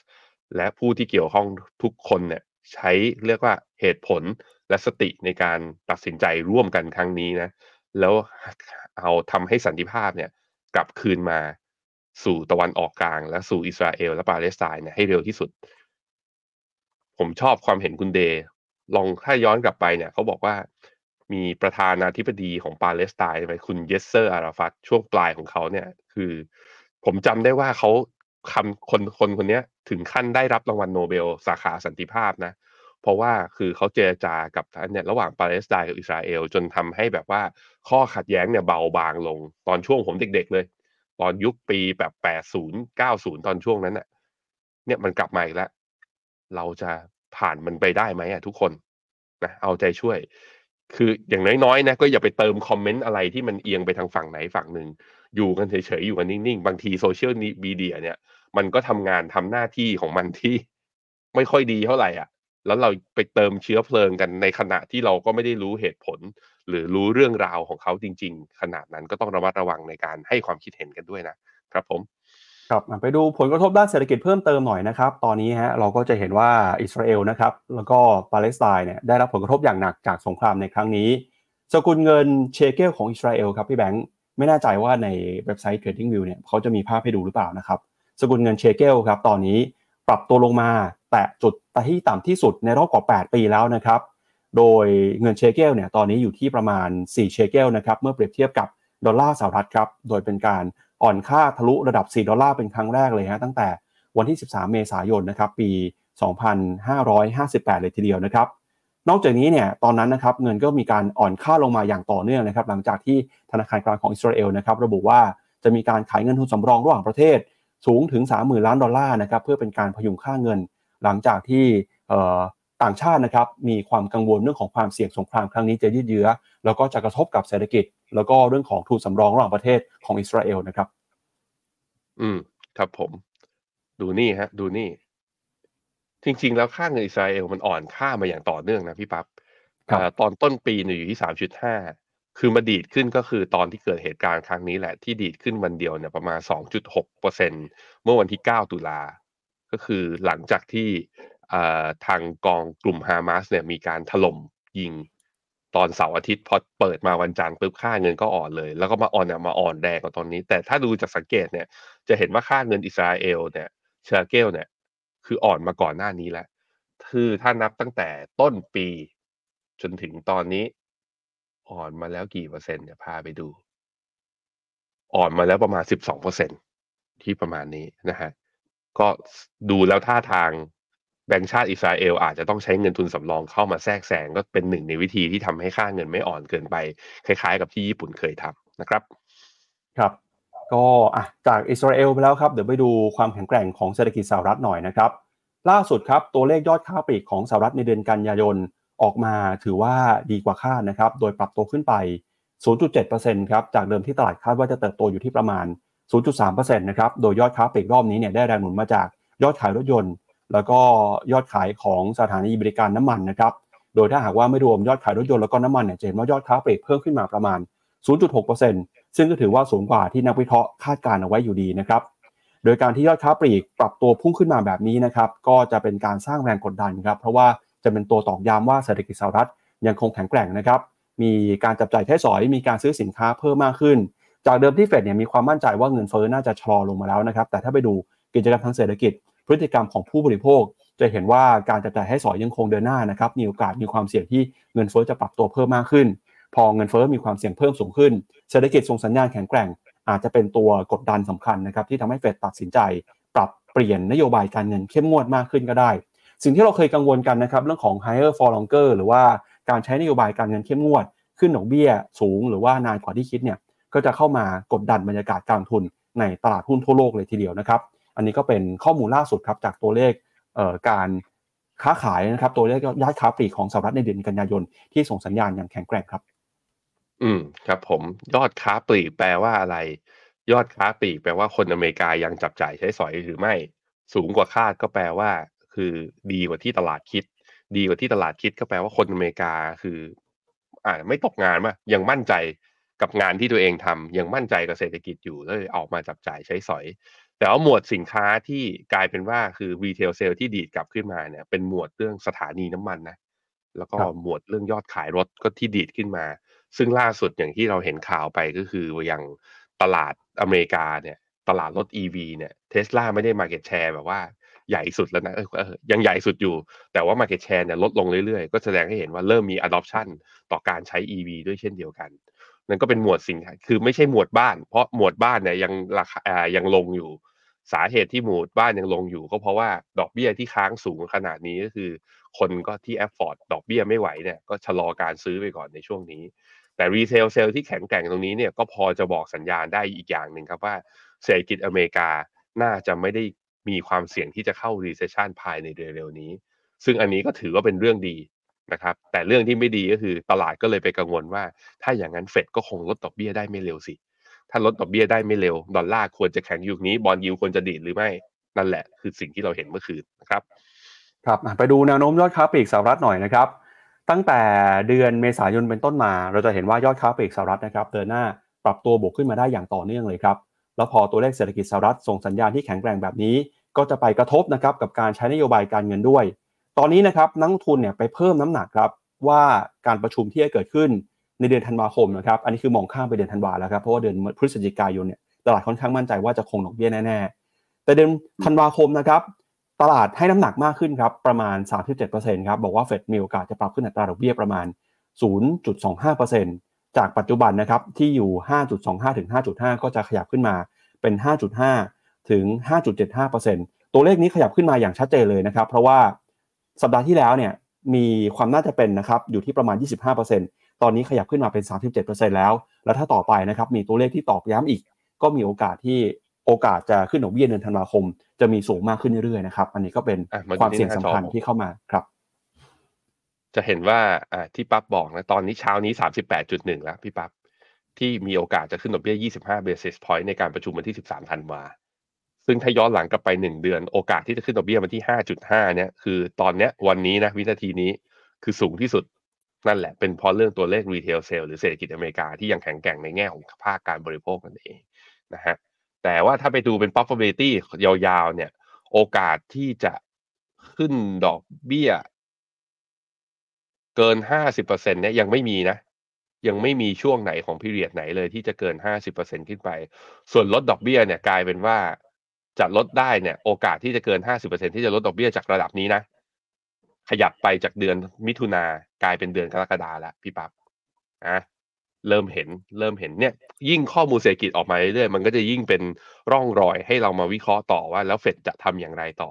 และผู้ที่เกี่ยวข้องทุกคนเนี่ย ใช้เรียกว่าเหตุผลและสติในการตัดสินใจร่วมกันครั้งนี้นะ แล้วเอาทำให้สันติภาพเนี่ย กลับคืนมาสู่ตะวันออกกลาง และสู่อิสราเอล และปาเลสไตน์เนี่ยให้เร็วที่สุด ผมชอบความเห็นคุณเดย์ลองถ้าย้อนกลับไปเนี่ยเขาบอกว่ามีประธานาธิบดีของปาเลสไตน์ไปคุณยัสเซอร์อาราฟัตช่วงปลายของเขาเนี่ยคือ ผมจำได้ว่าเขาคำคนคนคนนี้ถึงขั้นได้รับรางวัลโนเบล สาขาสันติภาพนะ เพราะว่าคือเขาเจรจากับเนี่ยระหว่างปาเลสไตน์กับอิสราเอล จนทำให้แบบว่าข้อขัดแย้งเนี่ยเบาบางลง ตอนช่วงผมเด็ก ๆ เลย ตอนยุคปีแบบแปดศูนย์เก้าศูนย์ตอนช่วงนั้นเน่ยเนี่ยมันกลับมาอีกแล้ว เราจะผ่านมันไปได้ไหมอะทุกคนนะเอาใจช่วย คืออย่างน้อยๆนะก็อย่าไปเติมคอมเมนต์อะไรที่มันเอียงไปทางฝั่งไหนฝั่งหนึ่งอยู่กันเฉยๆอยู่กันนิ่งๆ บางทีโซเชียลมีเดียเนี่ย มันก็ทำงานทำหน้าที่ของมันที่ไม่ค่อยดีเท่าไหร่อะ แล้วเราไปเติมเชื้อเพลิงกันในขณะที่เราก็ไม่ได้รู้เหตุผล หรือรู้เรื่องราวของเขาจริง ๆ ขนาดนั้นก็ต้องระมัดระวังในการให้ความคิดเห็นกันด้วยนะครับผม ครับไปดูผลกระทบด้านเศรษฐกิจเพิ่มเติมหน่อยนะครับ ตอนนี้ฮะเราก็จะเห็นว่าอิสราเอลนะครับ แล้วก็ปาเลสไตน์เนี่ยได้รับผลกระทบอย่างหนักจากสงครามในครั้งนี้ สกุลเงินเชเกลของอิสราเอลครับพี่แบงค์ไม่แน่ใจว่าในเว็บไซต์ TradingView เนี่ยเขาจะมีภาพให้ดูหรือเปล่านะครับ สกุลเงินเชเกลครับตอนนี้ปรับตัวลงมาแตะจุดที่ต่ำที่สุดในรอบกว่า 8 ปีแล้วนะครับ โดยเงินเชเกลเนี่ยตอนนี้อยู่ที่ประมาณ 4 เชเกลนะครับเมื่อเปรียบเทียบกับดอลลาร์สหรัฐครับโดยเป็นการ อ่อนค่าทะลุระดับ 4 ดอลลาร์เป็นครั้งแรกเลยฮะตั้งแต่วันที่ 13 เมษายนนะครับปี 2558 เลยทีเดียวนะครับ นอกจากนี้เนี่ยตอนนั้นนะครับเงินก็มีการอ่อนค่าลงมาอย่างต่อเนื่องนะครับหลังจากที่ธนาคารกลางของอิสราเอลนะครับระบุว่าจะมีการขายเงินทุนสำรองระหว่างประเทศสูงถึง 30,000 ล้านดอลลาร์นะครับเพื่อเป็นการพยุงค่าเงิน หลังจากที่ ต่างชาตินะครับมีความกังวลเรื่องของความเสี่ยงสงครามครั้งนี้จะยืดเยื้อ แล้วก็จะกระทบกับเศรษฐกิจ แล้วก็เรื่องของทุนสำรองระหว่างประเทศของอิสราเอลนะครับ อืม ครับผม ดูนี่ฮะ ดูนี่ จริง ๆ แล้วค่าเงินอิสราเอลมันอ่อนค่ามาอย่างต่อเนื่องนะพี่ปับ๊บตอนต้นปีเนี่ยอยู่ที่สามจุดห้าคือมาดีดขึ้นก็คือตอนที่เกิดเหตุการณ์ครั้งนี้แหละที่ดีดขึ้นวันเดียวเนี่ยประมาณ 2.6เปอร์เซ็นเมื่อวันที่ 9 ตุลา ก็คือหลังจากที่ ทางกองกลุ่มฮามาสเนี่ยมีการถล่มยิงตอนเสาร์อาทิตย์พอเปิดมาวันจันทร์ปุ๊บค่าเงินก็อ่อนเลย แล้วก็มาอ่อนเนี่ยมาอ่อนแรงกว่าตอนนี้ แต่ถ้าดูจากสังเกตเนี่ยจะเห็นว่าค่าเงินอิสราเอลเนี่ยเชอร์เกลเนี่ยคืออ่อนมาก่อนหน้านี้แล้วคือถ้านับตั้งแต่ต้นปี จนถึงตอนนี้ อ่อนมาแล้วกี่เปอร์เซ็นต์เนี่ยพาไปดู อ่อนมาแล้วประมาณสิบสองเปอร์เซ็นต์ที่ประมาณนี้นะฮะก็ดูแล้วท่าทาง แบงก์ชาติอิสราเอลอาจจะต้องใช้เงินทุนสำรองเข้ามาแทรกแซงก็เป็นหนึ่งในวิธีที่ทำให้ค่าเงินไม่อ่อนเกินไป คล้ายๆ กับที่ญี่ปุ่นเคยทำนะครับ ครับ ก็อะจากอิสราเอลไปแล้วครับ เดี๋ยวไปดูความแข็งแกร่งของเศรษฐกิจสหรัฐหน่อยนะครับ ล่าสุดครับตัวเลขยอดค้าปลีกของสหรัฐในเดือนกันยายนออกมาถือว่าดีกว่าคาดนะครับ โดยปรับตัวขึ้นไป 0.7%ครับ จากเดิมที่ตลาดคาดว่าจะเติบโตอยู่ที่ประมาณ 0.3%นะครับ โดยยอดค้าปลีกรอบนี้เนี่ยได้แรงหนุนมาจากยอดขายรถยนต์ แล้วก็ยอดขายของสถานีบริการน้ำมันนะครับ โดยถ้าหากว่าไม่รวมยอดขายรถยนต์แล้วก็น้ำมันเนี่ยจะเห็นว่ายอดค้าปลีกเพิ่มขึ้นมาประมาณ 0.6%ซึ่งก็ถือว่าสูงกว่าที่นักวิเคราะห์คาดการเอาไว้อยู่ดีนะครับ โดยการที่ยอดค้าปลีกปรับตัวพุ่งขึ้นมาแบบนี้นะครับ ก็จะเป็นการสร้างแรงกดดันครับ เพราะว่าจะเป็นตัวตอกย้ำว่าเศรษฐกิจสหรัฐยังคงแข็งแกร่งนะครับ มีการจับจ่ายใช้สอย มีการซื้อสินค้าเพิ่มมากขึ้น จากเดิมที่เฟดเนี่ยมีความมั่นใจว่าเงินเฟ้อน่าจะชะลอลงมาแล้วนะครับ แต่ถ้าไปดูกิจกรรมทางเศรษฐกิจ พฤติกรรมของผู้บริโภค จะเห็นว่าการจับจ่ายให้สอยยังคงเดินหน้านะครับมีโอกาสมีความเสี่ยงที่เงินเฟ้อจะปรับตัวเพิ่มมากขึ้น พอเงินเฟ้อมีความเสี่ยงเพิ่มสูงขึ้น เศรษฐกิจส่งสัญญาณแข็งแกร่ง อาจจะเป็นตัวกดดันสำคัญนะครับที่ทำให้เฟดตัดสินใจ ปรับเปลี่ยนนโยบายการเงินเข้มงวดมากขึ้นก็ได้ สิ่งที่เราเคยกังวลกันนะครับเรื่องของ higher for longer หรือว่าการใช้นโยบายการเงินเข้มงวด ขึ้นดอกเบี้ยสูงหรือว่านานกว่าที่คิดเนี่ยก็จะเข้ามากดดันบรรยากาศการทุนในตลาดหุ้นทั่วโลกเลยทีเดียวนะครับ อันนี้ก็เป็นข้อมูลล่าสุดครับจากตัวเลขการค้าขายนะครับ ตัวเลขยอดค้าปลีกของสหรัฐในเดือนกันยายนที่ส่งสัญญาณอย่างแข็งแกร่งครับ อืมครับ ผมยอดค้าปลีกแปลว่าอะไร ยอดค้าปลีกแปลว่าคนอเมริกายังจับจ่ายใช้สอยหรือไม่ สูงกว่าคาดก็แปลว่า คือดีกว่าที่ตลาดคิด ดีกว่าที่ตลาดคิดก็แปลว่าคนอเมริกาคืออ่าไม่ตกงานว่ายังมั่นใจกับงานที่ตัวเองทำยังมั่นใจกับเศรษฐกิจอยู่เลยออกมาจับจ่ายใช้สอย แต่ว่าหมวดสินค้าที่กลายเป็นว่าคือ retail sales ที่ดีดกลับขึ้นมาเนี่ยเป็นหมวดเรื่องสถานีน้ำมันนะแล้วก็หมวดเรื่องยอดขายรถก็ที่ดีดขึ้นมา ซึ่งล่าสุดอย่างที่เราเห็นข่าวไปก็คืออย่างตลาดอเมริกาเนี่ยตลาดรถ EV เนี่ยเทสลาไม่ได้มาเก็ตแชร์แบบว่าใหญ่สุดแล้วนะเออยังใหญ่สุดอยู่ แต่ว่า Market Share เนี่ยลดลงเรื่อยๆ ก็แสดงให้เห็นว่าเริ่มมี adoption ต่อการใช้ EV ด้วยเช่นเดียวกัน นั่นก็เป็นหมวดสินค้าคือไม่ใช่หมวดบ้าน เพราะหมวดบ้านเนี่ยยังราคายังลงอยู่ สาเหตุที่หมวดบ้านยังลงอยู่ ก็เพราะว่าดอกเบี้ยที่ค้างสูงขนาดนี้ก็คือ คนก็ที่ afford ดอกเบี้ยไม่ไหวเนี่ยก็ชะลอการซื้อไปก่อนในช่วงนี้ แต่ retail sales ที่แข็งแกร่งตรงนี้เนี่ยก็พอจะบอกสัญญาณได้อีกอย่างหนึ่งครับว่าเศรษฐกิจอเมริกาน่าจะไม่ได้มีความเสี่ยงที่จะเข้า recession ภายในเร็วๆนี้ ซึ่งอันนี้ก็ถือว่าเป็นเรื่องดี นะครับ แต่เรื่องที่ไม่ดีก็คือตลาดก็เลยไปกังวลว่า ถ้าอย่างนั้นเฟดก็คงลดดอกเบี้ยได้ไม่เร็วสิ ถ้าลดดอกเบี้ยได้ไม่เร็ว ดอลลาร์ควรจะแข็งอยู่นี้ bond yield ควรจะดีดหรือไม่ นั่นแหละ คือสิ่งที่เราเห็นเมื่อคืนนะครับ ครับ ไปดูแนวโน้มยอดค้าปลีกสหรัฐหน่อยนะครับ ตั้งแต่เดือนเมษายนเป็นต้นมา เราจะเห็นว่ายอดค้าปลีกสหรัฐนะครับเดินหน้าปรับตัวบวกขึ้นมาได้อย่างต่อเนื่องเลยครับแล้วพอตัวเลขเศรษฐกิจสหรัฐส่งสัญญาณที่แข็งแกร่งแบบนี้ ก็จะไปกระทบนะครับกับการใช้นโยบายการเงินด้วย ตอนนี้นะครับนักทุนเนี่ยไปเพิ่มน้ำหนักครับว่าการประชุมที่จะเกิดขึ้นในเดือนธันวาคมนะครับ อันนี้คือมองข้ามไปเดือนธันวาแล้วครับ เพราะว่าเดือนพฤศจิกายนเนี่ยตลาดค่อนข้างมั่นใจว่าจะคงดอกเบี้ยแน่แต่เดือนธันวาคมนะครับ ตลาดให้น้ำหนักมากขึ้นครับ ประมาณ 37%ครับ บอกว่าเฟดมีโอกาสจะปรับขึ้นอัตราดอกเบี้ยประมาณ 0.25%จากปัจจุบันนะครับที่อยู่ 5.25 ถึง 5.5 ก็จะขยับขึ้นมาเป็น 5.5 ถึง 5.75%ตัวเลขนี้ขยับขึ้นมาอย่างชัดเจนเลยนะครับ เพราะว่า สัปดาห์ที่แล้วเนี่ยมีความน่าจะเป็นนะครับอยู่ที่ประมาณ 25%ตอนนี้ขยับขึ้นมาเป็น 37%แล้ว แล้วถ้าต่อไปนะครับมีตัวเลขที่ตอกย้ำอีก ก็มีโอกาสที่โอกาสจะขึ้นดอกเบี้ยเดือนธันวาคม จะมีสูงมากขึ้นเรื่อยๆนะครับ อันนี้ก็เป็นอะมาดูความที่เสี่ยงหน้าสำจอคัญที่เข้ามาครับ จะเห็นว่าอ่าที่ปั๊บบอกนะตอนนี้เช้านี้ 38.1 แล้วพี่ปั๊บที่มีโอกาสจะขึ้นดอกเบี้ย 25 basis point ในการประชุมวันที่ 13 ธันวา ซึ่งถ้าย้อนหลังกลับไป 1 เดือน โอกาสที่จะขึ้นดอกเบี้ยวันที่ 5.5 เนี่ยคือตอนเนี้ยวันนี้นะวินาทีนี้คือสูงที่สุดนั่นแหละเป็นเพราะเรื่องตัวเลข retail sale หรือเศรษฐกิจอเมริกาที่ยังแข็งแกร่งในแง่ของภาคการบริโภคนั่นเองนะฮะแต่ว่าถ้าไปดูเป็น probability ยาวๆ เนี่ย โอกาสที่จะขึ้นดอกเบี้ย เกิน 50%เนี่ยยังไม่มีนะ ยังไม่มีช่วงไหนของพีเรียดไหนเลยที่จะเกิน 50%ขึ้นไป ส่วนลดดอกเบี้ยเนี่ยกลายเป็นว่า จะลดได้เนี่ยโอกาสที่จะเกิน 50%ที่จะลดดอกเบี้ยจากระดับนี้นะ ขยับไปจากเดือนมิถุนากลายเป็นเดือนกรกฎาแล้วพี่ปับ๊บนะเริ่มเห็นเริ่มเห็นเนี่ย ยิ่งข้อมูลเศรษฐกิจออกมาเรื่อยๆมันก็จะยิ่งเป็นร่องรอยให้เรามาวิเคราะห์ต่อว่า แล้วเฟดจะทำอย่างไรต่อ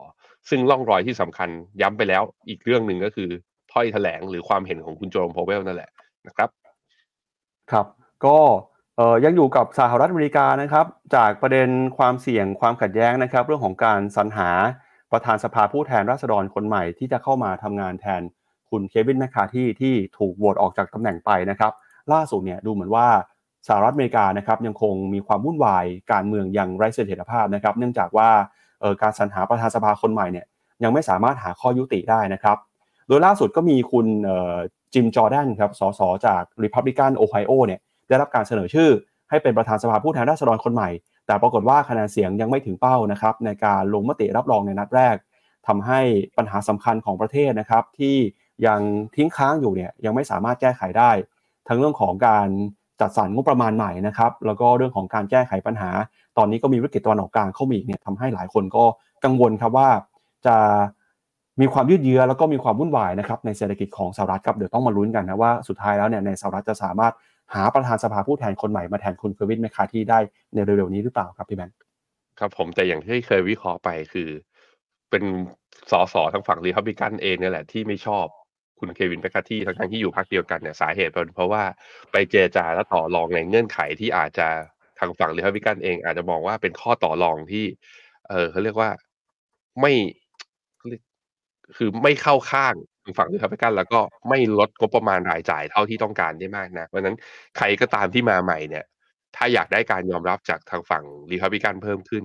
ซึ่งร่องรอยที่สำคัญย้ำไปแล้วอีกเรื่องหนึ่งก็คือถ้อยแถลงหรือความเห็นของคุณโจมโพเวลนั่นแหละนะครับ ครับ ก็ เอ่อยังอยู่กับสหรัฐอเมริกานะครับจากประเด็นความเสี่ยงความขัดแย้งนะครับ เรื่องของการสรรหาประธานสภาผู้แทนราษฎรคนใหม่ที่จะเข้ามาทำงานแทนคุณเควินแมคคาที่ที่ถูกโหวตออกจากตำแหน่งไปนะครับ ล่าสุดเนี่ยดูเหมือนว่าสหรัฐอเมริกานะครับยังคงมีความวุ่นวายการเมืองอย่างไร้เสถียรภาพนะครับ เนื่องจากว่าการสรรหาประธานสภาคนใหม่เนี่ยยังไม่สามารถหาข้อยุติได้นะครับ โดยล่าสุดก็มีคุณจิมจอร์แดนครับสสจาก Republican Ohio เนี่ย ได้รับการเสนอชื่อ ให้เป็นประธานสภาผู้แทนราษฎรคนใหม่ แต่ปรากฏว่าคะแนนเสียงยังไม่ถึงเป้านะครับในการลงมติรับรองในนัดแรกทำให้ปัญหาสำคัญของประเทศนะครับที่ยังทิ้งค้างอยู่เนี่ยยังไม่สามารถแก้ไขได้ ทั้งเรื่องของการจัดสรรงบประมาณใหม่นะครับแล้วก็เรื่องของการแก้ไขปัญหา ตอนนี้ก็มีวิกฤตตะวันออกกลางเข้ามาอีกเนี่ยทำให้หลายคนก็กังวลครับว่าจะมีความยืดเยื้อแล้วก็มีความวุ่นวายนะครับในเศรษฐกิจของสหรัฐครับเดี๋ยวต้องมาลุ้นกันนะว่าสุดท้ายแล้วเนี่ยในสหรัฐจะสามารถ หาประธานสภาผู้แทนคนใหม่มาแทนคุณเควินแมคคาร์ธีได้ในเร็วๆนี้หรือเปล่าครับพี่แบงค์ครับผมแต่อย่างที่เคยวิเคราะห์ไปคือ เป็นสสทางฝั่งรีพับลิกันเองเนี่ยแหละที่ไม่ชอบคุณเควินแมคคาร์ธีทั้งที่อยู่พรรคเดียวกันเนี่ยสาเหตุเป็นเพราะว่าไปเจรจาและต่อรองในเงื่อนไขที่อาจจะทางฝั่งรีพับลิกันเอง อาจจะมองว่าเป็นข้อต่อรองที่ เออเขาเรียกว่าไม่คือไม่เข้าข้าง ทางฝั่งรีพับลิกัน แล้วก็ไม่ลดงบประมาณรายจ่ายเท่าที่ต้องการได้มากนะเพราะนั้นใครก็ตามที่มาใหม่เนี่ย ถ้าอยากได้การยอมรับจากทางฝั่งรีพับลิกันเพิ่มขึ้น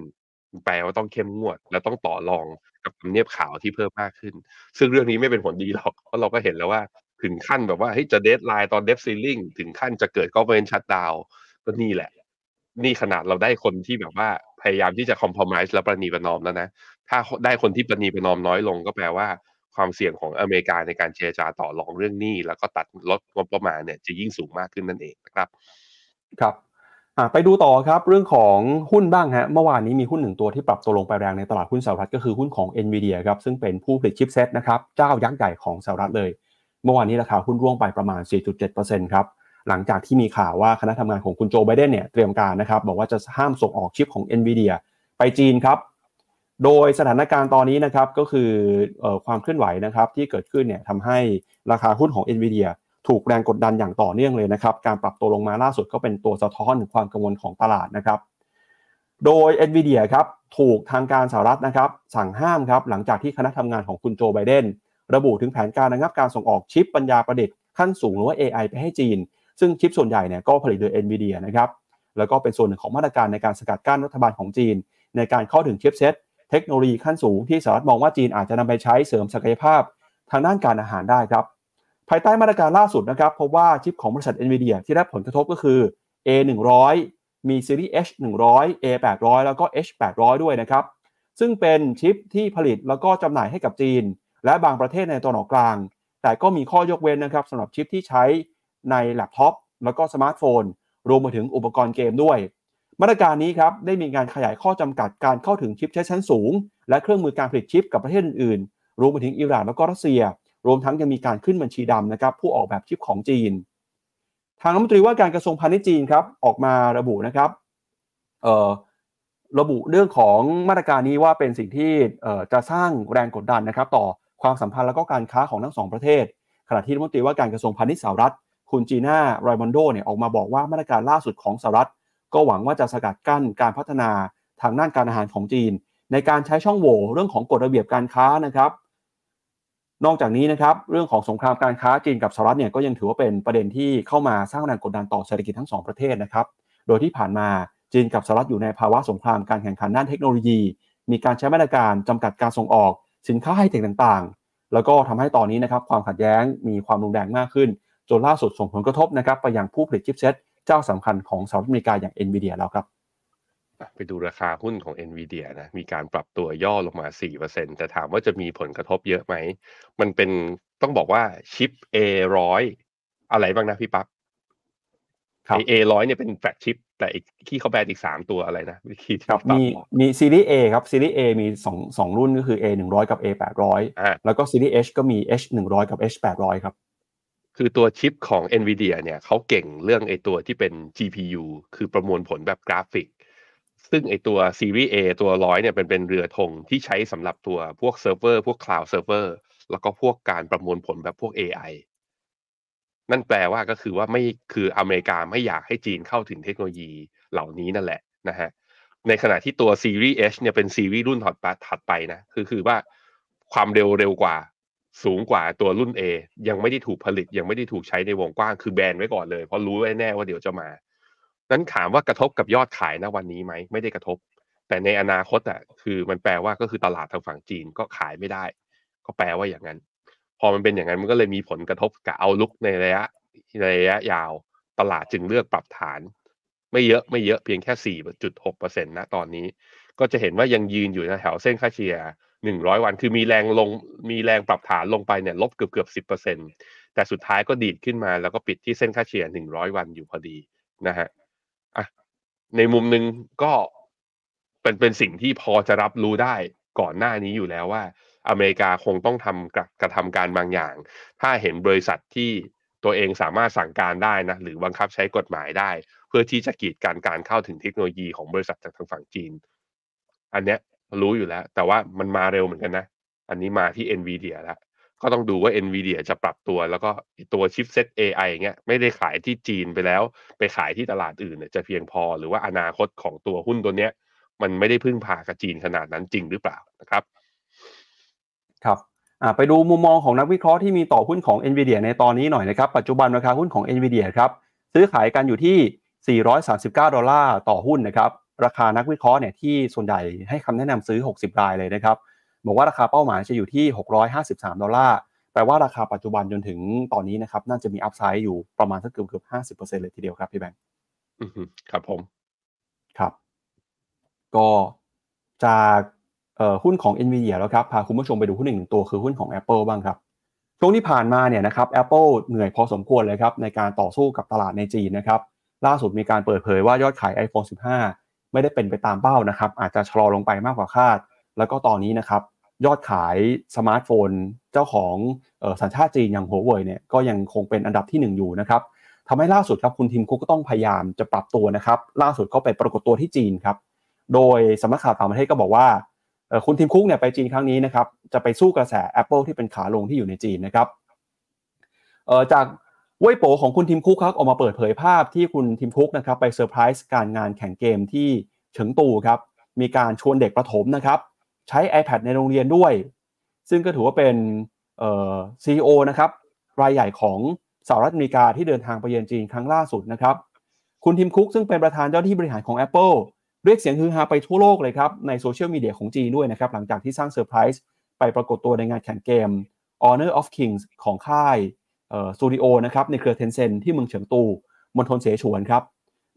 แปลว่าต้องเข้มงวด และต้องต่อรองกับทำเนียบขาวที่เพิ่มมากขึ้น ซึ่งเรื่องนี้ไม่เป็นผลดีหรอกเพราะเราก็เห็นแล้วว่าถึงขั้นแบบว่าเฮ้ยจะ deadline ตอน debt ceiling ถึงขั้นจะเกิด government shutdown ก็นี่แหละ นี่ขนาดเราได้คนที่แบบว่าพยายามที่จะคอมเพลมไ s e และประนีประนอมแล้วนะ ถ้าได้คนที่ประนีประนอมน้อยลงก็แปลว่า ความเสี่ยงของอเมริกาในการเจรจาต่อรองเรื่องหนี้ แล้วก็ตัดลดงบประมาณเนี่ยจะยิ่งสูงมากขึ้นนั่นเองนะครับครับไปดูต่อครับเรื่องของหุ้นบ้างฮะเมื่อวานนี้มีหุ้นหนึ่งตัวที่ปรับตัวลงไปแรงในตลาดหุ้นสหรัฐก็คือหุ้นของ NVIDIA ครับซึ่งเป็นผู้ผลิตชิปเซตนะครับเจ้ายักษ์ใหญ่ของสหรัฐเลย เมื่อวานนี้ราคาหุ้นร่วงไปประมาณ 4.7%ครับหลังจากที่มีข่าวว่าคณะทำงานของคุณโจไบเดนเนี่ยเตรียมการนะครับบอกว่าจะห้ามส่งออกชิปของ NVIDIA ไปจีนครับ โดยสถานการณ์ตอนนี้นะครับก็คือออความเคลื่อนไหวนะครับที่เกิดขึ้นเนี่ยทำให้ราคาหุ้นของ NVIDIA ถูกแรงกดดันอย่างต่อเนื่องเลยนะครับ การปรับตัวลงมาล่าสุดก็เป็นตัวสะท้อนถึงความกังวลของตลาดนะครับ โดย NVIDIA ครับถูกทางการสหรัฐนะครับ สั่งห้ามครับหลังจากที่คณะทำงานของคุณโจไบเดนระบุถึงแผนการระงับการส่งออกชิปปัญญาประดิษฐ์ขั้นสูงหรือว่า AI ไปให้จีน ซึ่งชิปส่วนใหญ่เนี่ยก็ผลิตโดย NVIDIA นะครับแล้วก็เป็นส่วนหนึ่งของมาตรการในการสกัดกั้นรัฐบาลของจีน ในการเข้าถึงชิปเซต เทคโนโลยีขั้นสูงที่สหรัฐมองว่าจีนอาจจะนำไปใช้เสริมศักยภาพทางด้านการอาหารได้ครับ ภายใต้มาตรการล่าสุดนะครับพบว่าชิปของบริษัท NVIDIA ที่ได้ผลกระทบก็คือ A100 มีซีรีส์ H100 A800 แล้วก็ H800 ด้วยนะครับ ซึ่งเป็นชิปที่ผลิตแล้วก็จำหน่ายให้กับจีน และบางประเทศในตะวันออกกลาง แต่ก็มีข้อยกเว้นนะครับสำหรับชิปที่ใช้ในแล็ปท็อปแล้วก็สมาร์ทโฟน รวมไปถึงอุปกรณ์เกมด้วย มาตรการนี้ครับได้มีการขยายข้อจำกัดการเข้าถึงชิปใช้ชั้นสูง และเครื่องมือการผลิตชิปกับประเทศอื่นๆ รวมไปถึงอิหร่านแล้วก็รัสเซีย รวมทั้งยังมีการขึ้นบัญชีดำนะครับผู้ออกแบบชิปของจีน ทางรัฐมนตรีว่าการกระทรวงพาณิชย์จีนครับออกมาระบุนะครับระบุเรื่องของมาตรการนี้ว่าเป็นสิ่งที่จะสร้างแรงกดดันนะครับ ต่อความสัมพันธ์และก็การค้าของทั้งสองประเทศ ขณะที่รัฐมนตรีว่าการกระทรวงพาณิชย์สหรัฐ คุณจีน่าไรมอนโดเนี่ยออกมาบอกว่ามาตรการล่าสุดของสหรัฐ ก็หวังว่าจะสกัดกั้นการพัฒนาทางด้านการอาหารของจีน ในการใช้ช่องโหว่เรื่องของกฎระเบียบการค้านะครับนอกจากนี้นะครับเรื่องของสงครามการค้าจีนกับสหรัฐเนี่ยก็ยังถือว่าเป็นประเด็นที่เข้ามาสร้างแรงกดดันต่อเศรษฐกิจทั้งสองประเทศนะครับโดยที่ผ่านมาจีนกับสหรัฐอยู่ในภาวะสงครามการแข่งขันด้านเทคโนโลยี มีการใช้มาตรการจำกัดการส่งออก สินค้าไฮเทคต่างๆ แล้วก็ทำให้ตอนนี้นะครับความขัดแย้งมีความรุนแรงมากขึ้น จนล่าสุดส่งผลกระทบนะครับไปยังผู้ผลิต chipset เจ้าสำคัญของสหรัฐอเมริกาอย่าง NVIDIA แล้วครับไปดูราคาหุ้นของ NVIDIA นะมีการปรับตัวย่อลงมา 4%แต่ถามว่าจะมีผลกระทบเยอะไหม มันเป็นต้องบอกว่าชิป A100 อะไรบ้างนะพี่ปับ๊บไอ A100 เนี่ยเป็น flagship แต่อีกที่เขาแบนอีก3ตัวอะไรนะคีย์ครับมีมีซีรีส์ A ครับซีรีส์ A มี2 2รุ่นก็คือ A100 กับ A800 แล้วก็ซีรีส์ H ก็มี H100 กับ H800 ครับ คือตัวชิปของ NVIDIA เนี่ยเขาเก่งเรื่องไอตัวที่เป็น GPU คือประมวลผลแบบกราฟิก ซึ่งไอตัวซีรีส์ A ตัวร้อยเนี่ยเป็นเป็นเรือธงที่ใช้สำหรับตัวพวกเซิร์ฟเวอร์พวกคลาวด์เซิร์ฟเวอร์แล้วก็พวกการประมวลผลแบบพวก AI นั่นแปลว่าก็คือว่าไม่คืออเมริกาไม่อยากให้จีนเข้าถึงเทคโนโลยีเหล่านี้นั่นแหละนะฮะในขณะที่ตัวซีรีส์ H เนี่ยเป็นซีรีส์รุ่นถัดไปนะคือคือว่าความเร็วเร็วกว่า สูงกว่าตัวรุ่น A ยังไม่ได้ถูกผลิตยังไม่ได้ถูกใช้ในวงกว้างคือแบนไว้ก่อนเลย เพราะรู้แน่ว่าเดี๋ยวจะมา นั้นถามว่ากระทบกับยอดขายนวันนี้ไหมไม่ได้กระทบ แต่ในอนาคตอะคือมันแปลว่าก็คือตลาดทางฝั่งจีนก็ขายไม่ได้ ก็แปลว่าอย่างนั้น พอมันเป็นอย่างนั้นมันก็เลยมีผลกระทบกับเอาลุกในระยะในระยะยาว ตลาดจึงเลือกปรับฐาน ไม่เยอะไม่เยอะเพียงแค่สี่จุดหกเปอร์เซ็นต์นะตอนนี้ ก็จะเห็นว่ายังยืนอยู่แถวเส้นค่าเฉลี่ย หนึ่งร้อยวัน คือมีแรงลงมีแรงปรับฐานลงไปเนี่ยลบเกือบเกือบสิบเปอร์เซ็นตแต่สุดท้ายก็ดีดขึ้นมาแล้วก็ปิดที่เส้นค่าเฉลี่ยหนึ่งร้อยวันอยู่พอดีนะฮะอะในมุมหนึ่งก็เป็นเป็นสิ่งที่พอจะรับรู้ได้ก่อนหน้านี้อยู่แล้วว่า อเมริกาคงต้องทำกระกระทำการบางอย่าง ถ้าเห็นบริษัทที่ตัวเองสามารถสั่งการได้นะหรือบังคับใช้กฎหมายได้ เพื่อที่จะกีดกันการเข้าถึงเทคโนโลยีของบริษัทจากทางฝั่งจีน อันเนี้ย รู้อยู่แล้ว แต่ว่ามันมาเร็วเหมือนกันนะ อันนี้มาที่ NVIDIA แล้วก็ต้องดูว่า NVIDIA จะปรับตัว แล้วก็ตัวชิปเซ็ต AI เงี้ยไม่ได้ขายที่จีนไปแล้ว ไปขายที่ตลาดอื่นเนี่ยจะเพียงพอหรือว่าอนาคตของตัวหุ้นตัวเนี้ย มันไม่ได้พึ่งพากับจีนขนาดนั้นจริงหรือเปล่านะครับ ครับไปดูมุมมองของนักวิเคราะห์ที่มีต่อหุ้นของ NVIDIA ในตอนนี้หน่อยนะครับ ปัจจุบันราคาหุ้นของ NVIDIA ครับซื้อขายกันอยู่ที่ 439 ดอลลาร์ต่อหุ้นนะครับ ราคานักวิเคราะห์เนี่ยที่ส่วนใหญ่ให้คำแนะนำซื้อ 60 รายเลยนะครับบอกว่าราคาเป้าหมายจะอยู่ที่ 653 ดอลลาร์แปลว่าราคาปัจจุบันจนถึงตอนนี้นะครับน่าจะมีอัพไซด์อยู่ประมาณสักเกือบเกือบ50%เลยทีเดียวครับพี่แบงค์ครับผมครับ ก็จากหุ้นของ NVIDIA แล้วครับพาคุณผู้ชมไปดูหุ้นหนึ่งตัวคือหุ้นของ Apple บ้างครับช่วงที่ผ่านมาเนี่ยนะครับ Apple เหนื่อยพอสมควรเลยครับในการต่อสู้กับตลาดในจีนนะครับล่าสุดมีการเปิดเผยว่ายอดขาย iPhone 15 ไม่ได้เป็นไปตามเป้านะครับ อาจจะชะลอลงไปมากกว่าคาด แล้วก็ตอนนี้นะครับ ยอดขายสมาร์ทโฟน เจ้าของสัญชาติจีนอย่างหัวเว่ยเนี่ยก็ยังคงเป็นอันดับที่ 1 อยู่นะครับทำให้ล่าสุดครับคุณทิมคุกก็ต้องพยายามจะปรับตัวนะครับ ล่าสุดก็ไปปรากฏตัวที่จีนครับ โดยสำนักข่าวต่างประเทศก็บอกว่าคุณทิมคุกเนี่ยไปจีนครั้งนี้นะครับ จะไปสู้กระแส Apple ที่เป็นขาลงที่อยู่ในจีนนะครับจาก เว่ยโปของคุณทิมคุกครับออกมาเปิดเผยภาพที่คุณทิมคุกนะครับไปเซอร์ไพรส์การงานแข่งเกมที่เฉิงตูครับมีการชวนเด็กประถมนะครับใช้ iPad ในโรงเรียนด้วย ซึ่งก็ถือว่าเป็นซีอีโอนะครับรายใหญ่ของสหรัฐอเมริกาที่เดินทางไปเยือนจีนครั้งล่าสุดนะครับคุณทิมคุกซึ่งเป็นประธานเจ้าหน้าที่บริหารของ Apple เรียกเสียงฮือฮาไปทั่วโลกเลยครับในโซเชียลมีเดียของจีนด้วยนะครับหลังจากที่สร้างเซอร์ไพรส์ไปปรากฏตัวในงานแข่งเกม Honor of Kings ของค่าย สตูดิโอนะครับในเครือ Tencent ที่เมืองเฉิงตูมณฑลเสฉวนครับ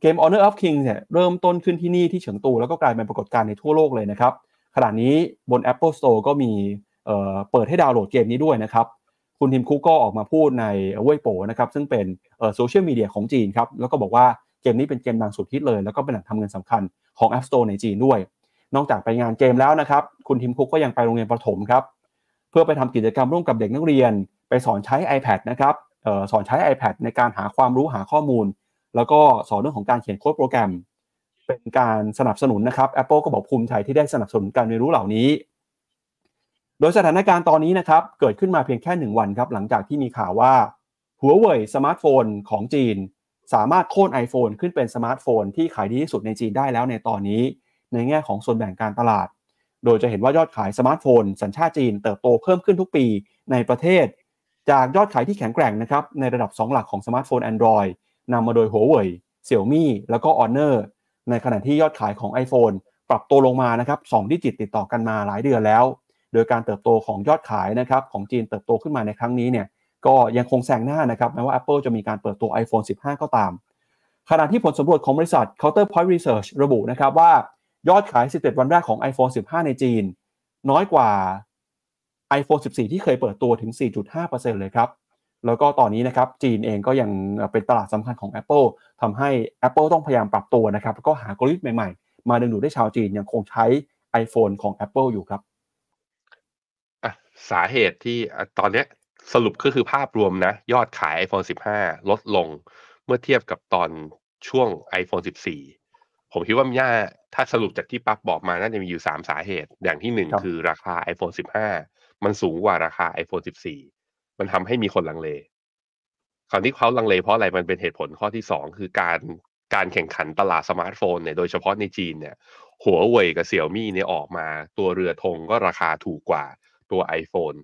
เกม Honor of King เนี่ยเริ่มต้นขึ้นที่นี่ที่เฉิงตูแล้วก็กลายเป็นปรากฏการณ์ในทั่วโลกเลยนะครับขณะนี้บน Apple Store ก็มีเปิดให้ดาวน์โหลดเกมนี้ด้วยนะครับคุณทิมคุกก็ออกมาพูดในเว่ยโปนะครับซึ่งเป็นโซเชียลมีเดียของจีนครับแล้วก็บอกว่าเกมนี้เป็นเกมดังสุดฮิตเลย แล้วก็เป็นแหล่งทำเงินสำคัญของ App Store ในจีนด้วย นอกจากไปงานเกมแล้วนะครับคุณทิมคุกก็ยังไปโรงเรียนประถมครับเพื่อไปทำกิจกรรมร่วมกับเด็กนักเรียน ไปสอนใช้ iPad นะครับออสอนใช้ iPad ในการหาความรู้หาข้อมูล แล้วก็สอนเรื่องของการเขียนโค้ดโปรแกรม เป็นการสนับสนุนนะครับ Apple ก็บอกภูมิใจที่ได้สนับสนุนการเรียนรู้เหล่านี้ โดยสถานการณ์ตอนนี้นะครับเกิดขึ้นมาเพียงแค่หนึ่งวันครับหลังจากที่มีข่าวว่าหัวเว่ยสมาร์ทโฟนของจีน สามารถโค่น iPhone ขึ้นเป็นสมาร์ทโฟนที่ขายดีที่สุดในจีนได้แล้วในตอนนี้ ในแง่ของส่วนแบ่งการตลาด โดยจะเห็นว่ายอดขายสมาร์ทโฟน สัญชาติจีนเติบโตเพิ่มขึ้นทุกปีในประเทศ จากยอดขายที่แข็งแกร่งนะครับในระดับ 2 หลักของสมาร์ทโฟน Android นำมาโดยหัวเว่ย Xiaomi แล้วก็ Honor ในขณะที่ยอดขายของ iPhone ปรับตัวลงมานะครับ2ดิจิตติดต่อกันมาหลายเดือนแล้ว โดยการเติบโตของยอดขายนะครับของจีนเติบโตขึ้นมาในครั้งนี้เนี่ยก็ยังคงแซงหน้านะครับแม้ว่า Apple จะมีการเปิดตัว iPhone 15 ก็ตาม ขณะที่ผลสำรวจของบริษัท Counterpoint Research ระบุนะครับว่ายอดขาย11วันแรกของ iPhone 15 ในจีน น้อยกว่า iPhone 14 ที่เคยเปิดตัวถึง 4.5%เลยครับ แล้วก็ตอนนี้นะครับจีนเองก็ยังเป็นตลาดสำคัญของ Apple ทำให้ Apple ต้องพยายามปรับตัวนะครับแล้วก็หากลยุทธ์ใหม่ๆ มาดึงดูดให้ชาวจีนยังคงใช้ iPhone ของ Apple อยู่ครับอะสาเหตุที่ตอนนี้สรุปก็คือภาพรวมนะ ยอดขาย iPhone 15 ลดลงเมื่อเทียบกับตอนช่วง iPhone 14 ผมคิดว่าม่าถ้าสรุปจากที่ปั๊บบอกมาน่าจะมีอยู่3สาเหตุ อย่างที่หนึ่งครับคือราคา iPhone 15 มันสูงกว่าราคา iPhone 14 มันทำให้มีคนลังเลคราวนี้เขาลังเลเพราะอะไรมันเป็นเหตุผลข้อที่2คือการการแข่งขันตลาดสมาร์ทโฟนเนี่ยโดยเฉพาะในจีนเนี่ยหัวเว่ยกับเสี่ยมี่เนี่ยออกมาตัวเรือธงก็ราคาถูกกว่าตัว iPhone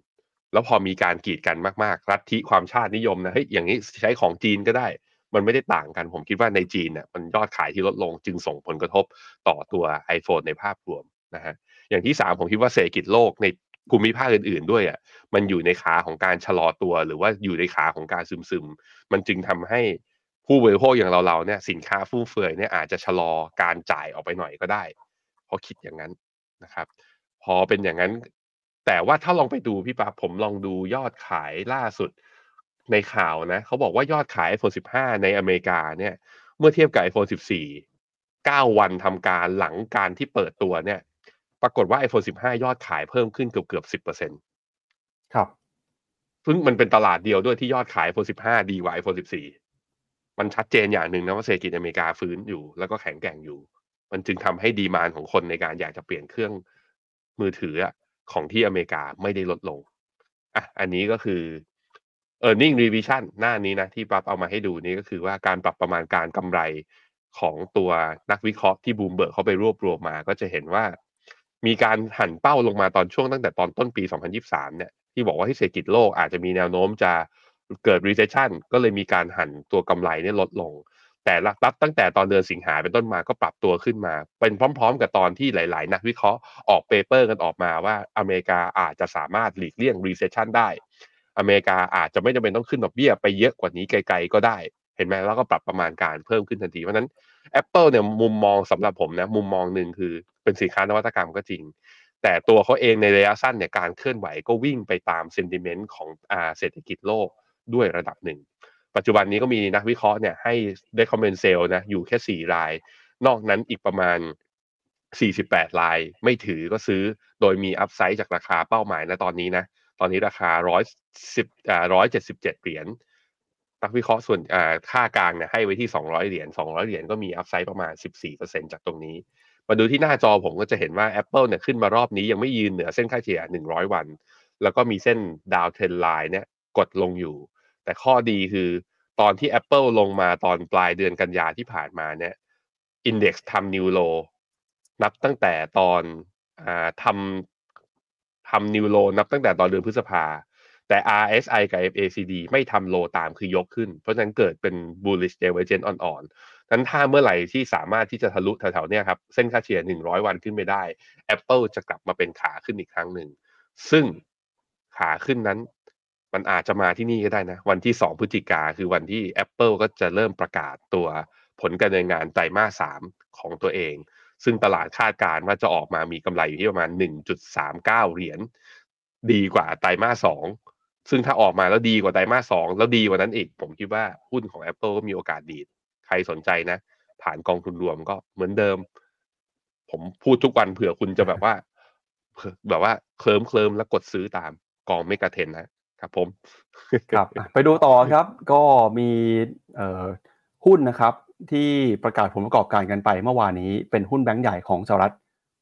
แล้วพอมีการกีดกันมากๆ รัฐทิความชาตินิยมนะเฮ้ยอย่างนี้ใช้ของจีนก็ได้ มันไม่ได้ต่างกัน ผมคิดว่าในจีนเนี่ยมันยอดขายที่ลดลงจึงส่งผลกระทบต่อตัว iPhone ในภาพรวมนะฮะอย่างที่สามผมคิดว่าเศรษฐกิจโลกในภูมิภาคอื่นๆด้วยอะมันอยู่ในขาของการชะลอตัว หรือว่าอยู่ในขาของการซึมๆมันจึงทำให้ผู้บริโภคอย่างเราๆเนี่ยสินค้าฟุ่มเฟือยเนี่ยอาจจะชะลอการจ่ายออกไปหน่อยก็ได้ เพราะคิดอย่างนั้นนะครับ พอเป็นอย่างนั้น แต่ว่าถ้าลองไปดูพี่ป๊าผมลองดูยอดขายล่าสุด ในข่าวนะเขาบอกว่ายอดขาย iPhone 15 ในอเมริกาเนี่ย เมื่อเทียบกับ iPhone 14 9 วันทำการหลังการที่เปิดตัวเนี่ย ปรากฏว่า iPhone 15 ยอดขายเพิ่มขึ้นเกือบเกือบ10%ครับซึ่งมันเป็นตลาดเดียวด้วยที่ยอดขาย iPhone 15 ดีกว่า iPhone 14 มันชัดเจนอย่างหนึ่งนะว่าเศรษฐกิจอเมริกาฟื้นอยู่ แล้วก็แข็งแกร่งอยู่ มันจึงทำให้ดีมานของคนในการอยากจะเปลี่ยนเครื่องมือถืออะของที่อเมริกาไม่ได้ลดลงอะอันนี้ก็คือ e a r n i n g revision หน้านี้นะที่ปรับเอามาให้ดูนี่ก็คือว่าการปรับประมาณการกำไรของตัวนักวิเคราะห์ที่บูมเบิร์กเขาไปรวบรวมมา ก็จะเห็นว่า มีการหั่นเป้าลงมาตอนช่วงตั้งแต่ตอนต้นปี 2023 เนี่ยที่บอกว่าที่เศรษฐกิจโลกอาจจะมีแนวโน้มจะเกิด recession ก็เลยมีการหั่นตัวกำไรเนี่ยลดลง แต่รับตั้งแต่ตอนเดือนสิงหาเป็นต้นมาก็ปรับตัวขึ้นมา เป็นพร้อม ๆ กับตอนที่หลาย ๆ นักวิเคราะห์ออก paper กันออกมาว่าอเมริกาอาจจะสามารถหลีกเลี่ยง recession ได้ อเมริกาอาจจะไม่จำเป็นต้องขึ้นดอกเบี้ยไปเยอะกว่านี้ไกล ๆ ก็ได้ เห็นไหมแล้วก็ปรับประมาณการเพิ่มขึ้นทันที เพราะนั้น Apple เนี่ยมุมมองสำหรับผมนะมุมมองหนึ่งคือเป็นสินค้านวัตกรรมก็จริง แต่ตัวเขาเองในระยะสั้นเนี่ยการเคลื่อนไหวก็วิ่งไปตาม sentiment ของอ่าเศรษฐกิจโลกด้วยระดับหนึ่ง ปัจจุบันนี้ก็มีนักวิเคราะห์เนี่ยให้ recommend sell นะอยู่แค่ 4 ราย นอกนั้นอีกประมาณ 48 ราย ไม่ถือก็ซื้อโดยมี upside จากราคาเป้าหมายนะตอนนี้นะ ตอนนี้ราคา110อ่า177เหรียญนักวิเคราะห์ส่วนอ่าค่ากลางเนี่ยให้ไว้ที่200เหรียญ200เหรียญก็มีอัพไซด์ประมาณ14%จากตรงนี้ มาดูที่หน้าจอผมก็จะเห็นว่า Apple เนี่ยขึ้นมารอบนี้ยังไม่ยืนเหนือเส้นค่าเฉลี่ย100วัน แล้วก็มีเส้นดาวเทรนไลน์เนี่ยกดลงอยู่ แต่ข้อดีคือตอนที่ Apple ลงมาตอนปลายเดือนกันยาที่ผ่านมาเนี่ยอินเด็กซ์ทำนิวโลนับตั้งแต่ตอนอทำ ทำนิวโลนับตั้งแต่ตอนเดือนพฤษภา แต่ RSI กับ MACD ไม่ทำโลตามคือยกขึ้น เพราะฉะนั้นเกิดเป็น bullish divergence อ่อนๆนั้นถ้าเมื่อไหร่ที่สามารถที่จะทะลุแถวๆเนี้ยครับ เส้นค่าเฉลี่ย 100 วันขึ้นไปได้ Apple จะกลับมาเป็นขาขึ้นอีกครั้งหนึ่ง ซึ่งขาขึ้นนั้นมันอาจจะมาที่นี่ก็ได้นะ วันที่ 2 พฤศจิกาคือวันที่ Apple ก็จะเริ่มประกาศตัวผลการดำเนินงานไตรมาส3ของตัวเอง ซึ่งตลาดคาดการณ์ว่าจะออกมามีกำไรอยู่ที่ประมาณ 1.39 เหรียญดีกว่าไตรมาส2ซึ่งถ้าออกมาแล้วดีกว่าไตรมาส2แล้วดีกว่านั้นอีก ผมคิดว่าหุ้นของ Apple ก็มีโอกาสดี ใครสนใจนะ ผ่านกองทุนรวมก็เหมือนเดิม ผมพูดทุกวันเผื่อคุณจะแบบว่า แบบว่าเคลิมเคลิมแล้วกดซื้อตามกองเมกะเทนนะครับผม ครับ ไปดูต่อครับ ก็มีหุ้นนะครับ ที่ประกาศผลประกอบการกันไปเมื่อวานนี้เป็นหุ้นแบงก์ใหญ่ของสหรัฐ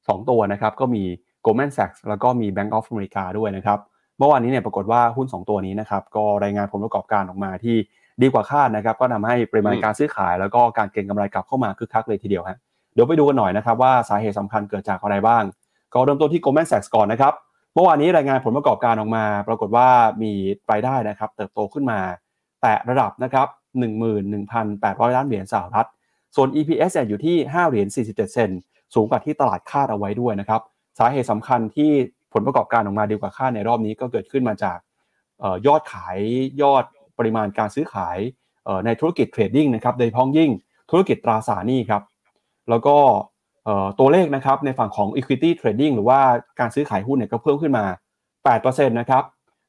สองตัวนะครับ ก็มี Goldman Sachs แล้วก็มี Bank of America ด้วยนะครับ เมื่อวานนี้เนี่ยปรากฏว่าหุ้น 2 ตัวนี้นะครับ ก็รายงานผลประกอบการออกมาที่ดีกว่าคาดนะครับ ก็ทำให้ปริมาณการซื้อขาย แล้วก็การเก็งกำไรกลับเข้ามาคึกคักเลยทีเดียวฮะเดี๋ยวไปดูกันหน่อยนะครับว่าสาเหตุสำคัญเกิดจากอะไรบ้าง ก็เริ่มต้นที่ Goldman Sachs ก่อนนะครับเมื่อวานนี้รายงานผลประกอบการออกมา ปรากฏว่ามีรายได้นะครับ เติบโตขึ้นมา แตะระดับนะครับ 11,800 ล้านเหรียญสหรัฐ ส่วน EPS อยู่ที่ 5 เหรียญ 47 เซน สูงกว่าที่ตลาดคาดเอาไว้ด้วยนะครับ สาเหตุสำคัญที่ผลประกอบการออกมาดีกว่าคาดในรอบนี้ก็เกิดขึ้นมาจากออยอดขายยอดปริมาณการซื้อขายออในธุรกิจเทรดดิ้งนะครับโดยเฉพาะยิ่งธุรกิจตราสารหนี้ครับ แล้วก็ตัวเลขนะครับในฝั่งของ equity trading หรือว่าการซื้อขายหุ้นเนี่ยก็เพิ่มขึ้นมา 8%นะครับ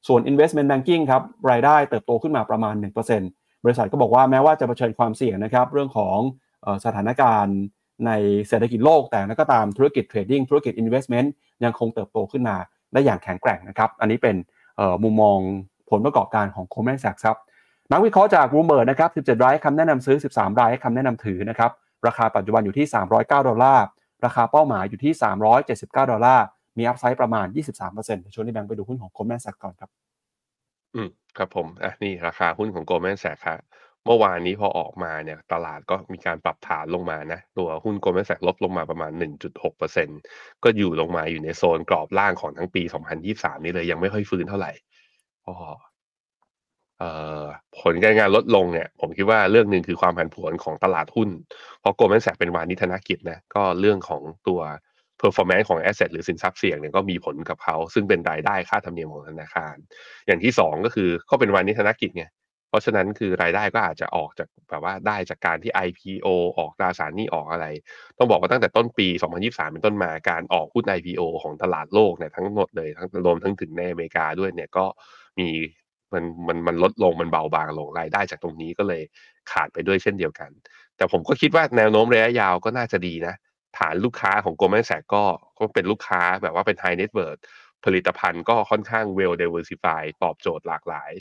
ส่วน investment banking ครับรายได้เติบโตขึ้นมาประมาณ 1% บริษัทก็บอกว่าแม้ว่าจะเผชิญความเสี่ยงนะครับ เรื่องของสถานการณ์ในเศรษฐกิจโลกแต่นั้นก็ตามธุรกิจเทรดดิ้งธุรกิจ investment ยังคงเติบโตขึ้นมาได้อย่างแข็งแกร่งนะครับ อันนี้เป็นมุมมองผลประกอบการของ Goldman Sachs ครับนักวิเคราะห์จากรูเบิร์ดนะครับ 17 รายคำแนะนำซื้อ 13 รายคำแนะนำถือนะครับ ราคาปัจจุบันอยู่ที่ 309 ดอลลาร์ ราคาเป้าหมายอยู่ที่ 379 ดอลลาร์ มีอัพไซด์ประมาณ 23%เดี๋ยวชวนที่แบงค์ไปดูหุ้นของ Goldman Sachs ก่อนครับ อืม ครับผม อะ นี่ราคาหุ้นของ Goldman Sachs ครับ เมื่อวานนี้พอออกมาเนี่ย ตลาดก็มีการปรับฐานลงมานะ ตัวหุ้น Goldman Sachs ลดลงมาประมาณ 1.6%ก็อยู่ลงมาอยู่ในโซนกรอบล่างของทั้งปี 2023 นี้เลยยังไม่ค่อยฟื้นเท่าไหร่ก็เอ่อผลการงานลดลงเนี่ย ผมคิดว่าเรื่องหนึ่งคือความผันผวนของตลาดหุ้น เพราะ Goldman Sachs เป็นวานิธนกิจนะ ก็เรื่องของตัว performance ของ asset หรือสินทรัพย์เสี่ยงเนี่ยก็มีผลกับเขา ซึ่งเป็นรายได้ค่าธรรมเนียมของธนาคาร อย่างที่สองก็คือก็เป็นวานิธนกิจไงเพราะฉะนั้นคือรายได้ก็อาจจะออกจากแบบว่าได้จากการที่ IPO ออกตราสารนี้ออกอะไร ต้องบอกว่าตั้งแต่ต้นปี 2023 เป็นต้นมาการออกหุ้น IPO ของตลาดโลกเนี่ยทั้งหมดเลยทั้งรวมทั้งถึงในอเมริกาด้วยเนี่ยก็มีมันมันมันลดลงมันเบาบางลงรายได้จากตรงนี้ก็เลยขาดไปด้วยเช่นเดียวกัน แต่ผมก็คิดว่าแนวโน้มระยะยาวก็น่าจะดีนะ ฐานลูกค้าของ Goldman Sachs ก็ก็เป็นลูกค้าแบบว่าเป็น high net worth ผลิตภัณฑ์ก็ค่อนข้าง well diversify ตอบโจทย์หลากหลาย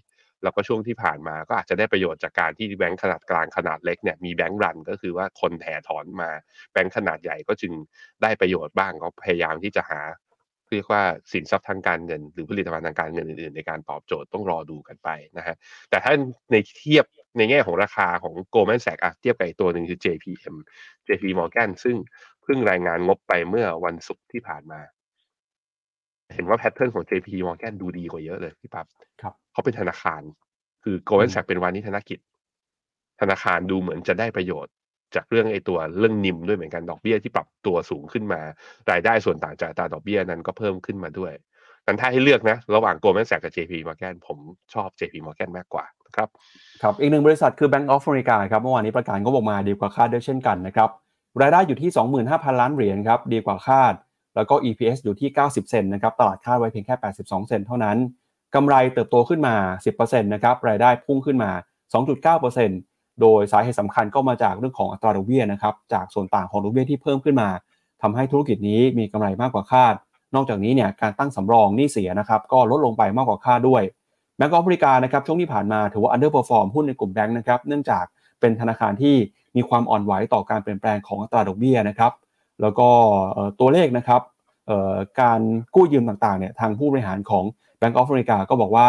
แล้วก็ช่วงที่ผ่านมาก็อาจจะได้ประโยชน์จากการที่แบงก์ขนาดกลางขนาดเล็กเนี่ยมีแบงก์รันก็คือว่าคนแถถอนมาแบงก์ขนาดใหญ่ก็จึงได้ประโยชน์บ้างก็พยายามที่จะหาเรียกว่าสินทรัพย์ทางการเงิน หรือผลิตภัณฑ์ทางการเงินอื่นๆ ในการตอบโจทย์ต้องรอดูกันไปนะฮะแต่ถ้าในเทียบในแง่ของราคาของ Goldman Sachs อะเทียบกับอีกตัวหนึ่งคือ JPM JP Morgan ซึ่ง เพิ่งรายงานงบไปเมื่อวันศุกร์ที่ผ่านมา เห็นว่า pattern ของ JP Morgan ดูดีกว่าเยอะเลยพี่ปั๊บครับเขาเป็นธนาคาร คือ Goldman อืม Sachs เป็นวาณิชธนกิจ ธนาคารดูเหมือนจะได้ประโยชน์ จากเรื่องไอ้ตัวเรื่อง NIM ด้วยเหมือนกันดอกเบี้ยที่ปรับตัวสูงขึ้นมา รายได้ส่วนต่างจากอัตราดอกเบี้ยนั้นก็เพิ่มขึ้นมาด้วยนั้นถ้าให้เลือกนะ ระหว่าง Goldman Sachs กับ JP Morgan ผมชอบ JP Morgan มากกว่านะครับครับอีกหนึ่งบริษัทคือ Bank of America ครับเมื่อวานนี้ประกาศงบออกมาดีกว่าคาดด้วยเช่นกันนะครับ รายได้อยู่ที่ 25,000 ล้านเหรียญครับดีกว่าคาด แล้วก็ EPS อยู่ที่ 90 เซนนะครับตลาดคาดไว้เพียงแค่ 82 เซนเท่านั้นกำไรเติบโตขึ้นมา 10%นะครับรายได้พุ่งขึ้นมา 2.9%โดยสาเหตุสำคัญก็มาจากเรื่องของอัตราดอกเบี้ยนะครับจากส่วนต่างของดอกเบี้ยที่เพิ่มขึ้นมาทำให้ธุรกิจนี้มีกำไรมากกว่าคาด นอกจากนี้เนี่ยการตั้งสำรองหนี้เสียนะครับก็ลดลงไปมากกว่าคาดด้วยแบงก์ออฟริกานะครับช่วงที่ผ่านมาถือว่า underperform หุ้นในกลุ่มแบงก์นะครับเนื่องจาก เป็นธนาคารที่มีความอ่อนไหวต่อการเปลี่ยนแปลงของอัตราดอกเบี้ยนะครับ แล้วก็ตัวเลขนะครับการกู้ยืมต่างๆเนี่ยทางผู้บริหารของ Bank of America ก็บอกว่า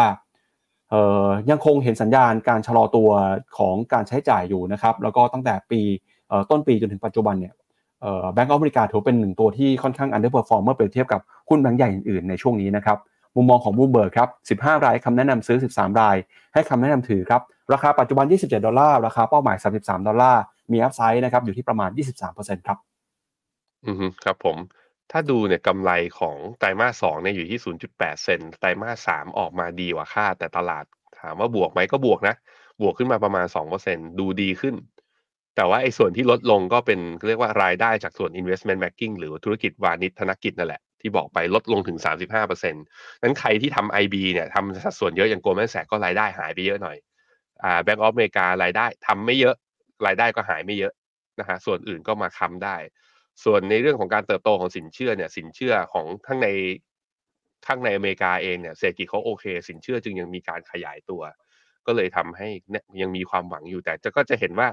ยังคงเห็นสัญญาณการชะลอตัวของการใช้จ่ายอยู่นะครับ แล้วก็ตั้งแต่ปีต้นปีจนถึงปัจจุบันเนี่ย Bank of America ถือเป็นหนึ่งตัวที่ค่อนข้าง underperform เมื่อเปรียบเทียบกับหุ้นแบงก์ใหญ่อื่นๆในช่วงนี้นะครับ มุมมองของบูเบิร์กครับ 15 รายคำแนะนำซื้อ 13 ราย ให้คำแนะนำถือครับ ราคาปัจจุบัน 27 ดอลลาร์ ราคาเป้าหมาย 33 ดอลลาร์ มี upside นะครับ อยู่ที่ประมาณ 23%ครับ อือฮึครับผม ถ้าดูเนี่ยกำไรของไตรมาสสองเนี่ยอยู่ที่ 0.8 เซนต์ไตรมาสสามออกมาดีกว่าคาด แต่ตลาดถามว่าบวกไหมก็บวกนะ บวกขึ้นมาประมาณ 2%ดูดีขึ้น แต่ว่าไอ้ส่วนที่ลดลงก็เป็นเรียกว่ารายได้จากส่วน investment banking หรือธุรกิจวานิชธนกิจนั่นแหละที่บอกไปลดลงถึง 35%นั้นใครที่ทำ IB เนี่ยทำสัดส่วนเยอะอย่าง Goldman Sachs ก็รายได้หายไปเยอะหน่อย อ่า Bank of America รายได้ทำไม่เยอะรายได้ก็หายไม่เยอะนะฮะส่วนอื่นก็มาค้ำได้ ส่วนในเรื่องของการเติบโตของสินเชื่อเนี่ยสินเชื่อของทั้งในข้างในอเมริกาเองเนี่ยเศรษฐกิจเขาโอเค สินเชื่อจึงยังมีการขยายตัว ก็เลยทำให้เนี่ยยังมีความหวังอยู่แต่จะก็จะเห็นว่า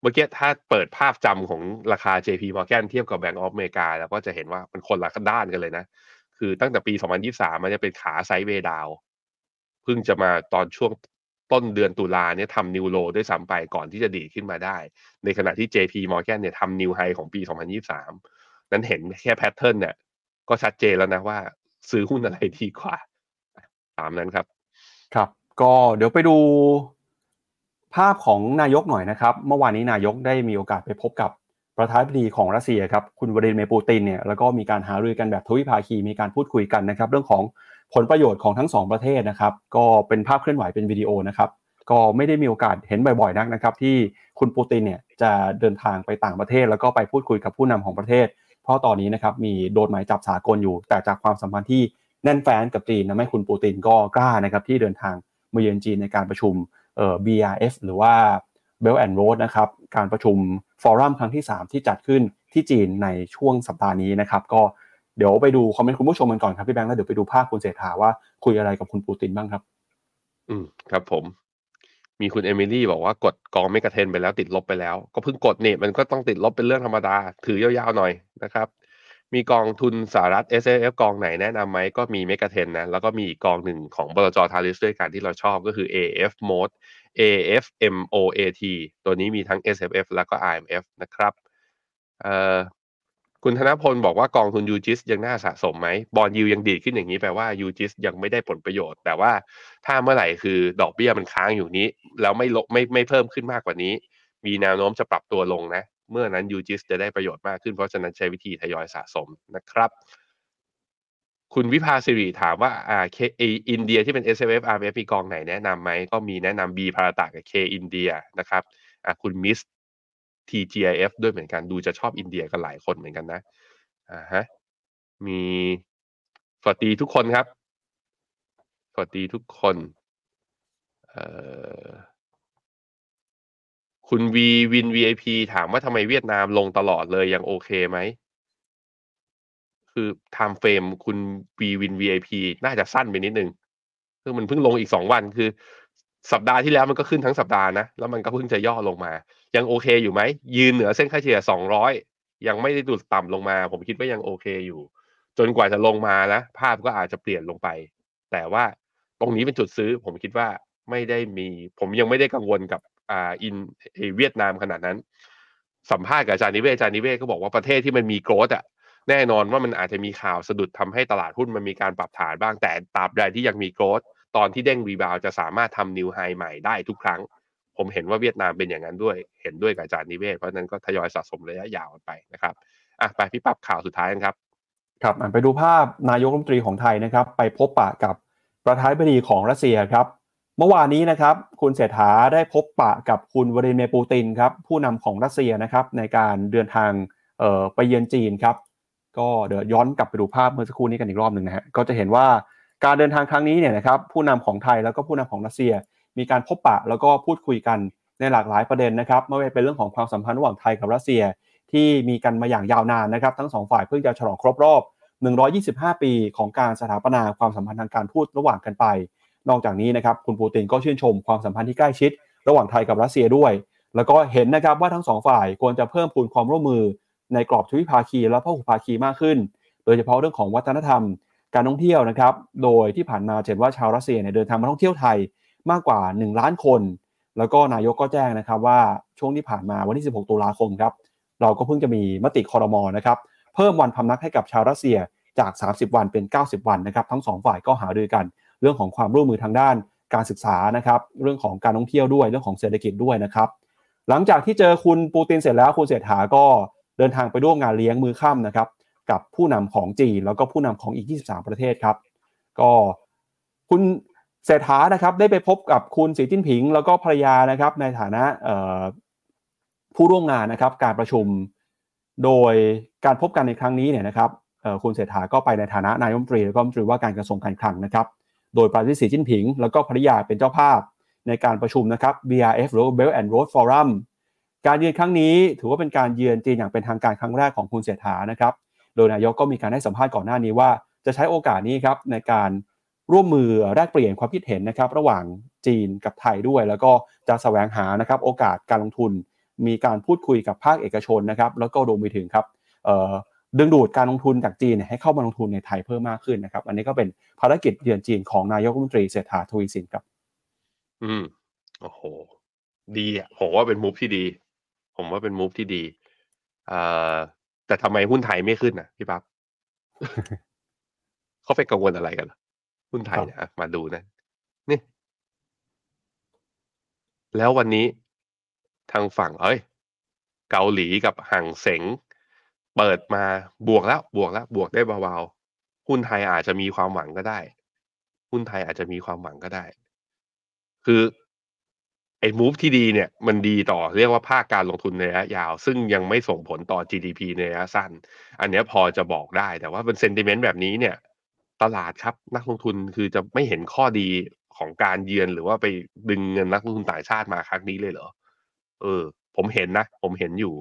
เมื่อกี้ถ้าเปิดภาพจำของราคา JP Morgan เทียบกับ Bank of America แล้วก็จะเห็นว่ามันคนละด้านกันเลยนะ คือตั้งแต่ปี 2023 มันจะเป็นขา sideway down เพิ่งจะมาตอนช่วง ต้นเดือนตุลาเนี่ยทำ new low ด้วยซ้ำไปก่อนที่จะดีขึ้นมาได้ ในขณะที่ JP Morgan เนี่ยทำ new high ของปี 2023 นั้นเห็นแค่ pattern เนี่ยก็ชัดเจนแล้วนะว่าซื้อหุ้นอะไรดีกว่า ตามนั้นครับ ครับ ก็เดี๋ยวไปดูภาพของนายกหน่อยนะครับ เมื่อวานนี้นายกได้มีโอกาสไปพบกับประธานาธิบดีของรัสเซียครับ คุณวลาดิเมียร์ปูตินเนี่ยแล้วก็มีการหารือกันแบบทวิภาคีมีการพูดคุยกันนะครับ เรื่องของ ผลประโยชน์ของทั้งสองประเทศนะครับ ก็เป็นภาพเคลื่อนไหวเป็นวิดีโอนะครับ ก็ไม่ได้มีโอกาสเห็นบ่อยๆนักนะครับ ที่คุณปูตินเนี่ยจะเดินทางไปต่างประเทศ แล้วก็ไปพูดคุยกับผู้นำของประเทศ เพราะตอนนี้นะครับมีโดนหมายจับสากลอยู่ แต่จากความสัมพันธ์ที่แน่นแฟ้นกับจีนนะไม่คุณปูตินก็กล้านะครับที่เดินทางมาเยือนจีนในการประชุมเอ่อ BRF หรือว่า Belt and Road นะครับการประชุมฟอรัมครั้งที่ 3 ที่จัดขึ้นที่จีนในช่วงสัปดาห์นี้นะครับ ก็ เดี๋ยวไปดูคอมเมนต์คุณผู้ชมกันก่อนครับพี่แบงค์แล้วเดี๋ยวไปดูภาพคุณเศรษฐาว่าคุยอะไรกับคุณปูตินบ้างครับ อืมครับผม มีคุณเอมิลี่บอกว่ากดกองไม่กระเทนไปแล้วติดลบไปแล้ว ก็เพิ่งกดเนี่ยมันก็ต้องติดลบเป็นเรื่องธรรมดา ถือยาวๆหน่อยนะครับ มีกองทุนสหรัฐ S F กองไหนแนะนำไหมก็มีเมกะเทนนะแล้วก็มีอีกกองหนึ่งของบลจทาริสด้วยกันที่เราชอบก็คือ AF Mode AF MOAT ตัวนี้มีทั้ง SFF แล้วก็ IMF นะครับเอ่อ คุณธนพลบอกว่ากองทุนยูจิสยังน่าสะสมไหมบอลยูยังดีดขึ้นอย่างนี้แปลว่ายูจิสยังไม่ได้ผลประโยชน์ แต่ว่าถ้าเมื่อไหร่คือดอกเบี้ยมันค้างอยู่นี้แล้วไม่ลดไม่ไม่เพิ่มขึ้นมากกว่านี้ มีแนวโน้มจะปรับตัวลงนะ เมื่อนั้นยูจิสจะได้ประโยชน์มากขึ้นเพราะฉะนั้นใช้วิธีทยอยสะสมนะครับ คุณวิภาสิริถามว่าอ่าเคอินเดียที่เป็น S F F R F มีกองไหนแนะนำไหมก็มีแนะนำ B พาราตากับ K อินเดียนะครับอ่าคุณมิส TGIF ด้วยเหมือนกันดูจะชอบอินเดียกันหลายคนเหมือนกันนะอ่าฮะมีสวัสดีทุกคนครับ สวัสดีทุกคนเอ่อคุณวีวิน VIP ถามว่าทำไมเวียดนามลงตลอดเลยยังโอเคไหม คือไทม์เฟรมคุณวีวิน VIP น่าจะสั้นไปนิดนึงคือมันเพิ่งลงอีกสองวันคือ สัปดาห์ที่แล้วมันก็ขึ้นทั้งสัปดาห์นะ แล้วมันก็เพิ่งจะย่อลงมา ยังโอเคอยู่ไหม ยืนเหนือเส้นค่าเฉลี่ยสองร้อยยังไม่ได้ดูดต่ำลงมา ผมคิดว่ายังโอเคอยู่ จนกว่าจะลงมาแล้วภาพก็อาจจะเปลี่ยนลงไป แต่ว่าตรงนี้เป็นจุดซื้อ ผมคิดว่าไม่ได้มี ผมยังไม่ได้กังวลกับอ่าอินเวียดนามขนาดนั้น สัมภาษณ์กับอาจารย์นิเวศอาจารย์นิเวศก็บอกว่าประเทศที่มันมีโกรธอะแน่นอนว่ามันอาจจะมีข่าวสะดุดทำให้ตลาดหุ้นมันมีการปรับฐานบ้างแต่ตราบใดที่ยังมีโกรธ ตอนที่เด้งรีบาวจะสามารถทำนิวไฮใหม่ได้ทุกครั้ง ผมเห็นว่าเวียดนามเป็นอย่างนั้นด้วย เห็นด้วยกับอาจารย์นิเวศ เพราะนั้นก็ทยอยสะสมระยะยาวกันไปนะครับอะไปพี่ปั๊บข่าวสุดท้ายครับ ครับไปดูภาพนายกรัฐมนตรีของไทยนะครับ ไปพบปะกับประธานาธิบดีของรัสเซียครับ เมื่อวานนี้นะครับ คุณเศรษฐาได้พบปะกับคุณวลาดิเมียร์ปูตินครับผู้นำของรัสเซียนะครับในการเดินทางเอ่อไปเยือนจีนครับ ก็เดี๋ยวย้อนกลับไปดูภาพเมื่อสักครู่นี้กันอีกรอบหนึ่งนะฮะก็จะเห็นว่า การเดินทางครั้งนี้เนี่ยนะครับผู้นำของไทยแล้วก็ผู้นำของรัสเซีย มีการพบปะแล้วก็พูดคุยกันในหลากหลายประเด็นนะครับไม่ว่าเป็นเรื่องของความสัมพันธ์ระหว่างไทยกับรัสเซีย ที่มีกันมาอย่างยาวนานนะครับ ทั้งสองฝ่ายเพิ่งจะฉลองครบรอบ 125 ปีของการสถาปนาความสัมพันธ์ทางการทูตระหว่างกันไป นอกจากนี้นะครับคุณปูตินก็ชื่นชมความสัมพันธ์ที่ใกล้ชิด ระหว่างไทยกับรัสเซียด้วย แล้วก็เห็นนะครับว่าทั้งสองฝ่ายควรจะเพิ่มพูนความร่วมมือในกรอบทวิภาคีและพหุภาคีมากขึ้น โดยเฉพาะเรื่องของวัฒนธรรม การท่องเที่ยวนะครับ โดยที่ผ่านมาเห็นว่าชาวรัสเซียเนี่ยเดินทางมาท่องเที่ยวไทยมากกว่า 1 ล้านคน แล้วก็นายกก็แจ้งนะครับว่าช่วงที่ผ่านมาวันที่ 16 ตุลาคมครับ เราก็เพิ่งจะมีมติคอรมอนะครับ เพิ่มวันพำนักให้กับชาวรัสเซียจาก 30 วันเป็น 90 วันนะครับ ทั้งสองฝ่ายก็หารือกัน เรื่องของความร่วมมือทางด้านการศึกษานะครับ เรื่องของการท่องเที่ยวด้วย เรื่องของเศรษฐกิจด้วยนะครับ หลังจากที่เจอคุณปูตินเสร็จแล้วคุณเศรษฐาก็เดินทางไปร่วมงานเลี้ยงมือค่ำนะครับ กับผู้นำของจีน แล้วก็ผู้นำของอีก 23 ประเทศครับ ก็คุณเศรษฐานะครับได้ไปพบกับคุณสีจิ้นผิง แล้วก็ภรรยานะครับในฐานะผู้ร่วมงานนะครับการประชุมโดยการพบกันในครั้งนี้เนี่ยนะครับคุณเศรษฐาก็ไปในฐานะนายมนตรี แล้วก็มนตรีว่าการกระทรวงการคลังนะครับ โดยประธานาธิสีจิ้นผิง แล้วก็ภรรยาเป็นเจ้าภาพในการประชุมนะครับ BRF หรือ Belt and Road Forum การเยือนครั้งนี้ถือว่าเป็นการเยือนจีนอย่างเป็นทางการครั้งแรกของคุณเศรษฐานะครับ โดยนายกก็มีการให้สัมภาษณ์ก่อนหน้านี้ว่า จะใช้โอกาสนี้ครับในการร่วมมือแลกเปลี่ยนความคิดเห็นนะครับ ระหว่างจีนกับไทยด้วย แล้วก็จะแสวงหานะครับโอกาสการลงทุน มีการพูดคุยกับภาคเอกชนนะครับ แล้วก็รวมไปถึงครับดึงดูดการลงทุนจากจีนให้เข้ามาลงทุนในไทยเพิ่มมากขึ้นนะครับ อันนี้ก็เป็นภารกิจเยือนจีนของนายกรัฐมนตรีเศรษฐาทวีสินครับ อืมโอ้โห ดีอะผมว่าเป็นมูฟที่ดี ผมว่าเป็นมูฟที่ดีอ่า แต่ทำไมหุ้นไทยไม่ขึ้นอะพี่ปั๊บเขาไปกังวลอะไรกันหุ้นไทยเนี่ยมาดูนะนี่ แล้ววันนี้ทางฝั่ง เอ้ย เกาหลีกับห่างเสงเปิดมาบวกแล้ว บวกแล้ว บวกได้เบาๆหุ้นไทยอาจจะมีความหวังก็ได้หุ้นไทยอาจจะมีความหวังก็ได้ คือ ไอ้มูฟที่ดีเนี่ยมันดีต่อเรียกว่าภาคการลงทุนในระยะยาว ซึ่งยังไม่ส่งผลต่อ GDP ในระยะสั้น อันนี้พอจะบอกได้แต่ว่าเป็นเซนติเมนต์แบบนี้เนี่ย ตลาดครับนักลงทุนคือจะไม่เห็นข้อดีของการเยือนหรือว่าไปดึงเงินนักลงทุนต่างชาติมาครั้งนี้เลยเหรอเออ ผมเห็นนะ ผมเห็นอยู่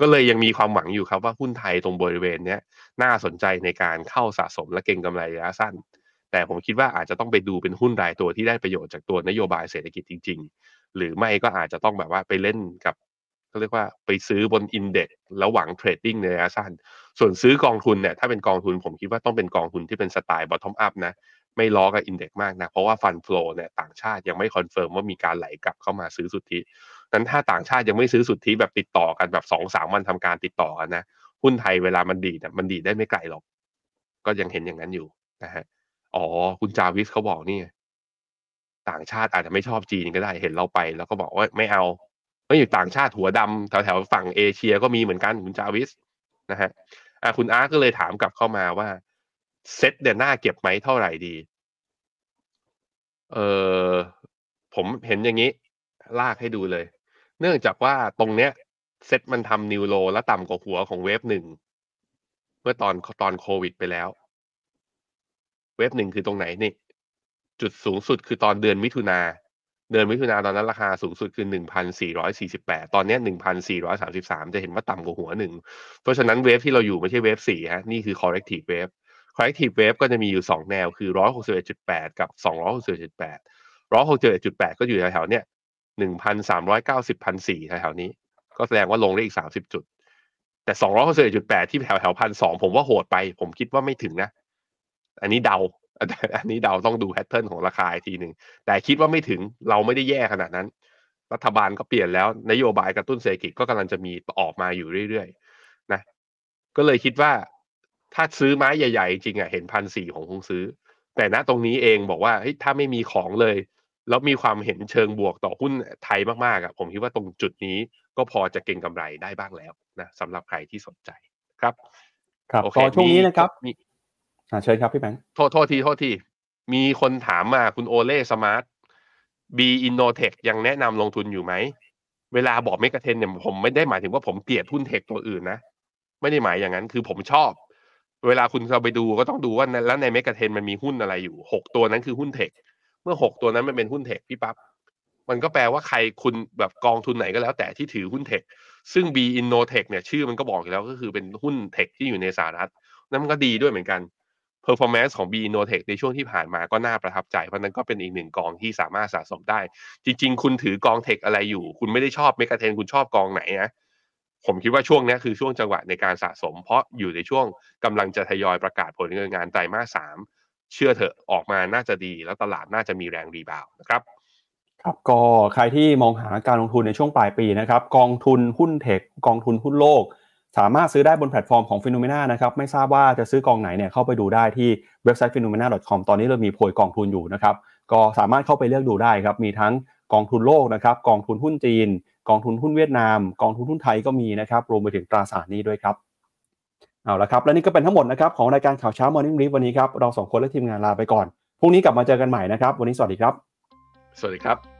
ก็เลยยังมีความหวังอยู่ครับว่าหุ้นไทยตรงบริเวณเนี้ยน่าสนใจในการเข้าสะสมและเก็งกำไรระยะสั้น แต่ผมคิดว่าอาจจะต้องไปดูเป็นหุ้นรายตัวที่ได้ประโยชน์จากตัวนโยบายเศรษฐกิจจริง ๆ หรือไม่ก็อาจจะต้องแบบว่าไปเล่นกับเขาเรียกว่าไปซื้อบน index แล้วหวัง trading ในระยะสั้น ส่วนซื้อกองทุนเนี่ยถ้าเป็นกองทุนผมคิดว่าต้องเป็นกองทุนที่เป็นสไตล์ bottom up นะไม่ล้อกับ index มากนะ เพราะว่า fund flow เนี่ยต่างชาติยังไม่ confirm ว่ามีการไหลกลับเข้ามาซื้อสุทธินั้นถ้าต่างชาติยังไม่ซื้อสุทธิแบบติดต่อกันแบบสองสามวันทำการติดต่อกันนะหุ้นไทยเวลามันดีเนี่ยมันดีได้ไม่ไกลหรอก ก็ยังเห็นอย่างนั้นอยู่นะฮะอ๋อคุณจาวิสเขาบอกนี่ ต่างชาติอาจจะไม่ชอบจีนก็ได้เห็นเราไป แล้วก็บอกว่าไม่เอาไม่อยู่ต่างชาติหัวดำแถวแถวฝั่งเอเชียก็มีเหมือนกันคุณจาวิสนะฮะอะคุณอาร์ก็เลยถามกลับเข้ามาว่าเซ็ตเดือนหน้าเก็บไหมเท่าไหร่ดี เออผมเห็นอย่างนี้ ลากให้ดูเลย เนื่องจากว่าตรงเนี้ยเซ็ตมันทำนิวโลและต่ำกว่าหัวของเวฟหนึ่งเมื่อตอนตอนโควิดไปแล้ว เวฟหนึ่งคือตรงไหนนี่ จุดสูงสุดคือตอนเดือนมิถุนาเดือนมิถุนาตอนนั้นราคาสูงสุดคือหนึ่งพันสี่ร้อยสี่สิบแปดตอนนี้หนึ่งพันสี่ร้อยสามสิบสามจะเห็นว่าต่ำกว่าหัวหนึ่ง เพราะฉะนั้นเวฟที่เราอยู่ไม่ใช่เวฟสี่ฮะ นี่คือ corrective wave corrective wave ก็จะมีอยู่สองแนวคือร้อยหกสิบเอ็ดจุดแปดกับสองร้อยหกสิบเอ็ดจุดแปดร้อยหกสิบเอ็ดจุดแปดก็อยู่แถวๆเนี้ยหนึ่งพันสามร้อยเก้าสิบพันสี่แถวๆนี้ ก็แสดงว่าลงได้อีกสามสิบจุด แต่สองร้อยหกสิบเอ็ดจุดแปดที่แถวแถวพันสองผมว่าโหดไป ผมคิดว่าไม่ถึงนะ อันนี้เดา อันนี้เดาต้องดูแพทเทิร์นของราคาอีกทีหนึ่งแต่คิดว่าไม่ถึงเราไม่ได้แย่ขนาดนั้น รัฐบาลก็เปลี่ยนแล้ว นโยบายกระตุ้นเศรษฐกิจก็กำลังจะมีออกมาอยู่เรื่อยๆนะก็เลยคิดว่าถ้าซื้อไม้ใหญ่ ๆ จริงอะเห็นพันสี่ของคงซื้อ แต่ณตรงนี้เองบอกว่าเฮ้ยถ้าไม่มีของเลย แล้วมีความเห็นเชิงบวกต่อหุ้นไทยมากๆอะผมคิดว่าตรงจุดนี้ก็พอจะเก็งกำไรได้บ้างแล้วนะสำหรับใครที่สนใจครับ ครับโอเคก็ช่วงนี้นะครับมีอ่า เชิญครับพี่แบงค์โทษโทษทีโทษทีมีคนถามมาคุณโอเล่สมาร์ท B-INNOTECH ยังแนะนำลงทุนอยู่ไหม เวลาบอก Mega Ten เนี่ยผมไม่ได้หมายถึงว่าผมเกลียดหุ้น tech ตัวอื่นนะ ไม่ได้หมายอย่างนั้นคือผมชอบ เวลาคุณเราไปดูก็ต้องดูว่าในแล้วในเมกะเทนมันมีหุ้นอะไรอยู่หกตัวนั้นคือหุ้นเทคเมื่อหกตัวนั้นมันเป็นหุ้นเทคพี่ปั๊บมันก็แปลว่าใครคุณแบบกองทุนไหนก็แล้วแต่ที่ถือหุ้นเทคซึ่ง B Innotech เนี่ยชื่อมันก็บอกอยู่แล้วก็คือเป็นหุ้นเทคที่อยู่ในสหรัฐนั่นมันก็ดีด้วยเหมือนกัน performance ของ B i n o t e c h ในช่วงที่ผ่านมาก็น่าประทับใจ เพราะนั้นก็เป็นอีกหนึ่งกองที่สามารถสะสมได้ จริง ๆ คุณถือกองเทคอะไรอยู่ คุณไม่ได้ชอบเมกะเทนคุณชอบกองไหนนะผมคิดว่าช่วงนี้คือช่วงจังหวะในการสะสม เพราะอยู่ในช่วงกำลังจะทยอยประกาศผลดำเนินงานไตรมาสสามเชื่อเถอะออกมาน่าจะดี แล้วตลาดน่าจะมีแรง rebound นะครับครับก็ใครที่มองหาการลงทุนในช่วงปลายปีนะครับ กองทุนหุ้น tech กองทุนหุ้นโลก สามารถซื้อได้บนแพลตฟอร์มของ p h e n o m e n a นะครับไม่ทราบว่าจะซื้อกองไหนเนี่ยเข้าไปดูได้ที่เว็บไซต์ p h e n o m e n a c o m ตอนนี้เรามีโพยกองทุนอยู่นะครับก็สามารถเข้าไปเลือกดูได้ครับมีทั้งกองทุนโลกนะครับกองทุนหุ้นจีน กองทุนหุ้นเวียดนาม กองทุนหุ้นไทยก็มีนะครับรวมไปถึงตราสารนี้ด้วยครับเอาละครับและนี่ก็เป็นทั้งหมดนะครับของรายการข่าวเช้า Morning Brief วันนี้ครับเราสองคนและทีมงานลาไปก่อนพรุ่งนี้กลับมาเจอกันใหม่นะครับวันนี้สวัสดีครับ สวัสดีครับ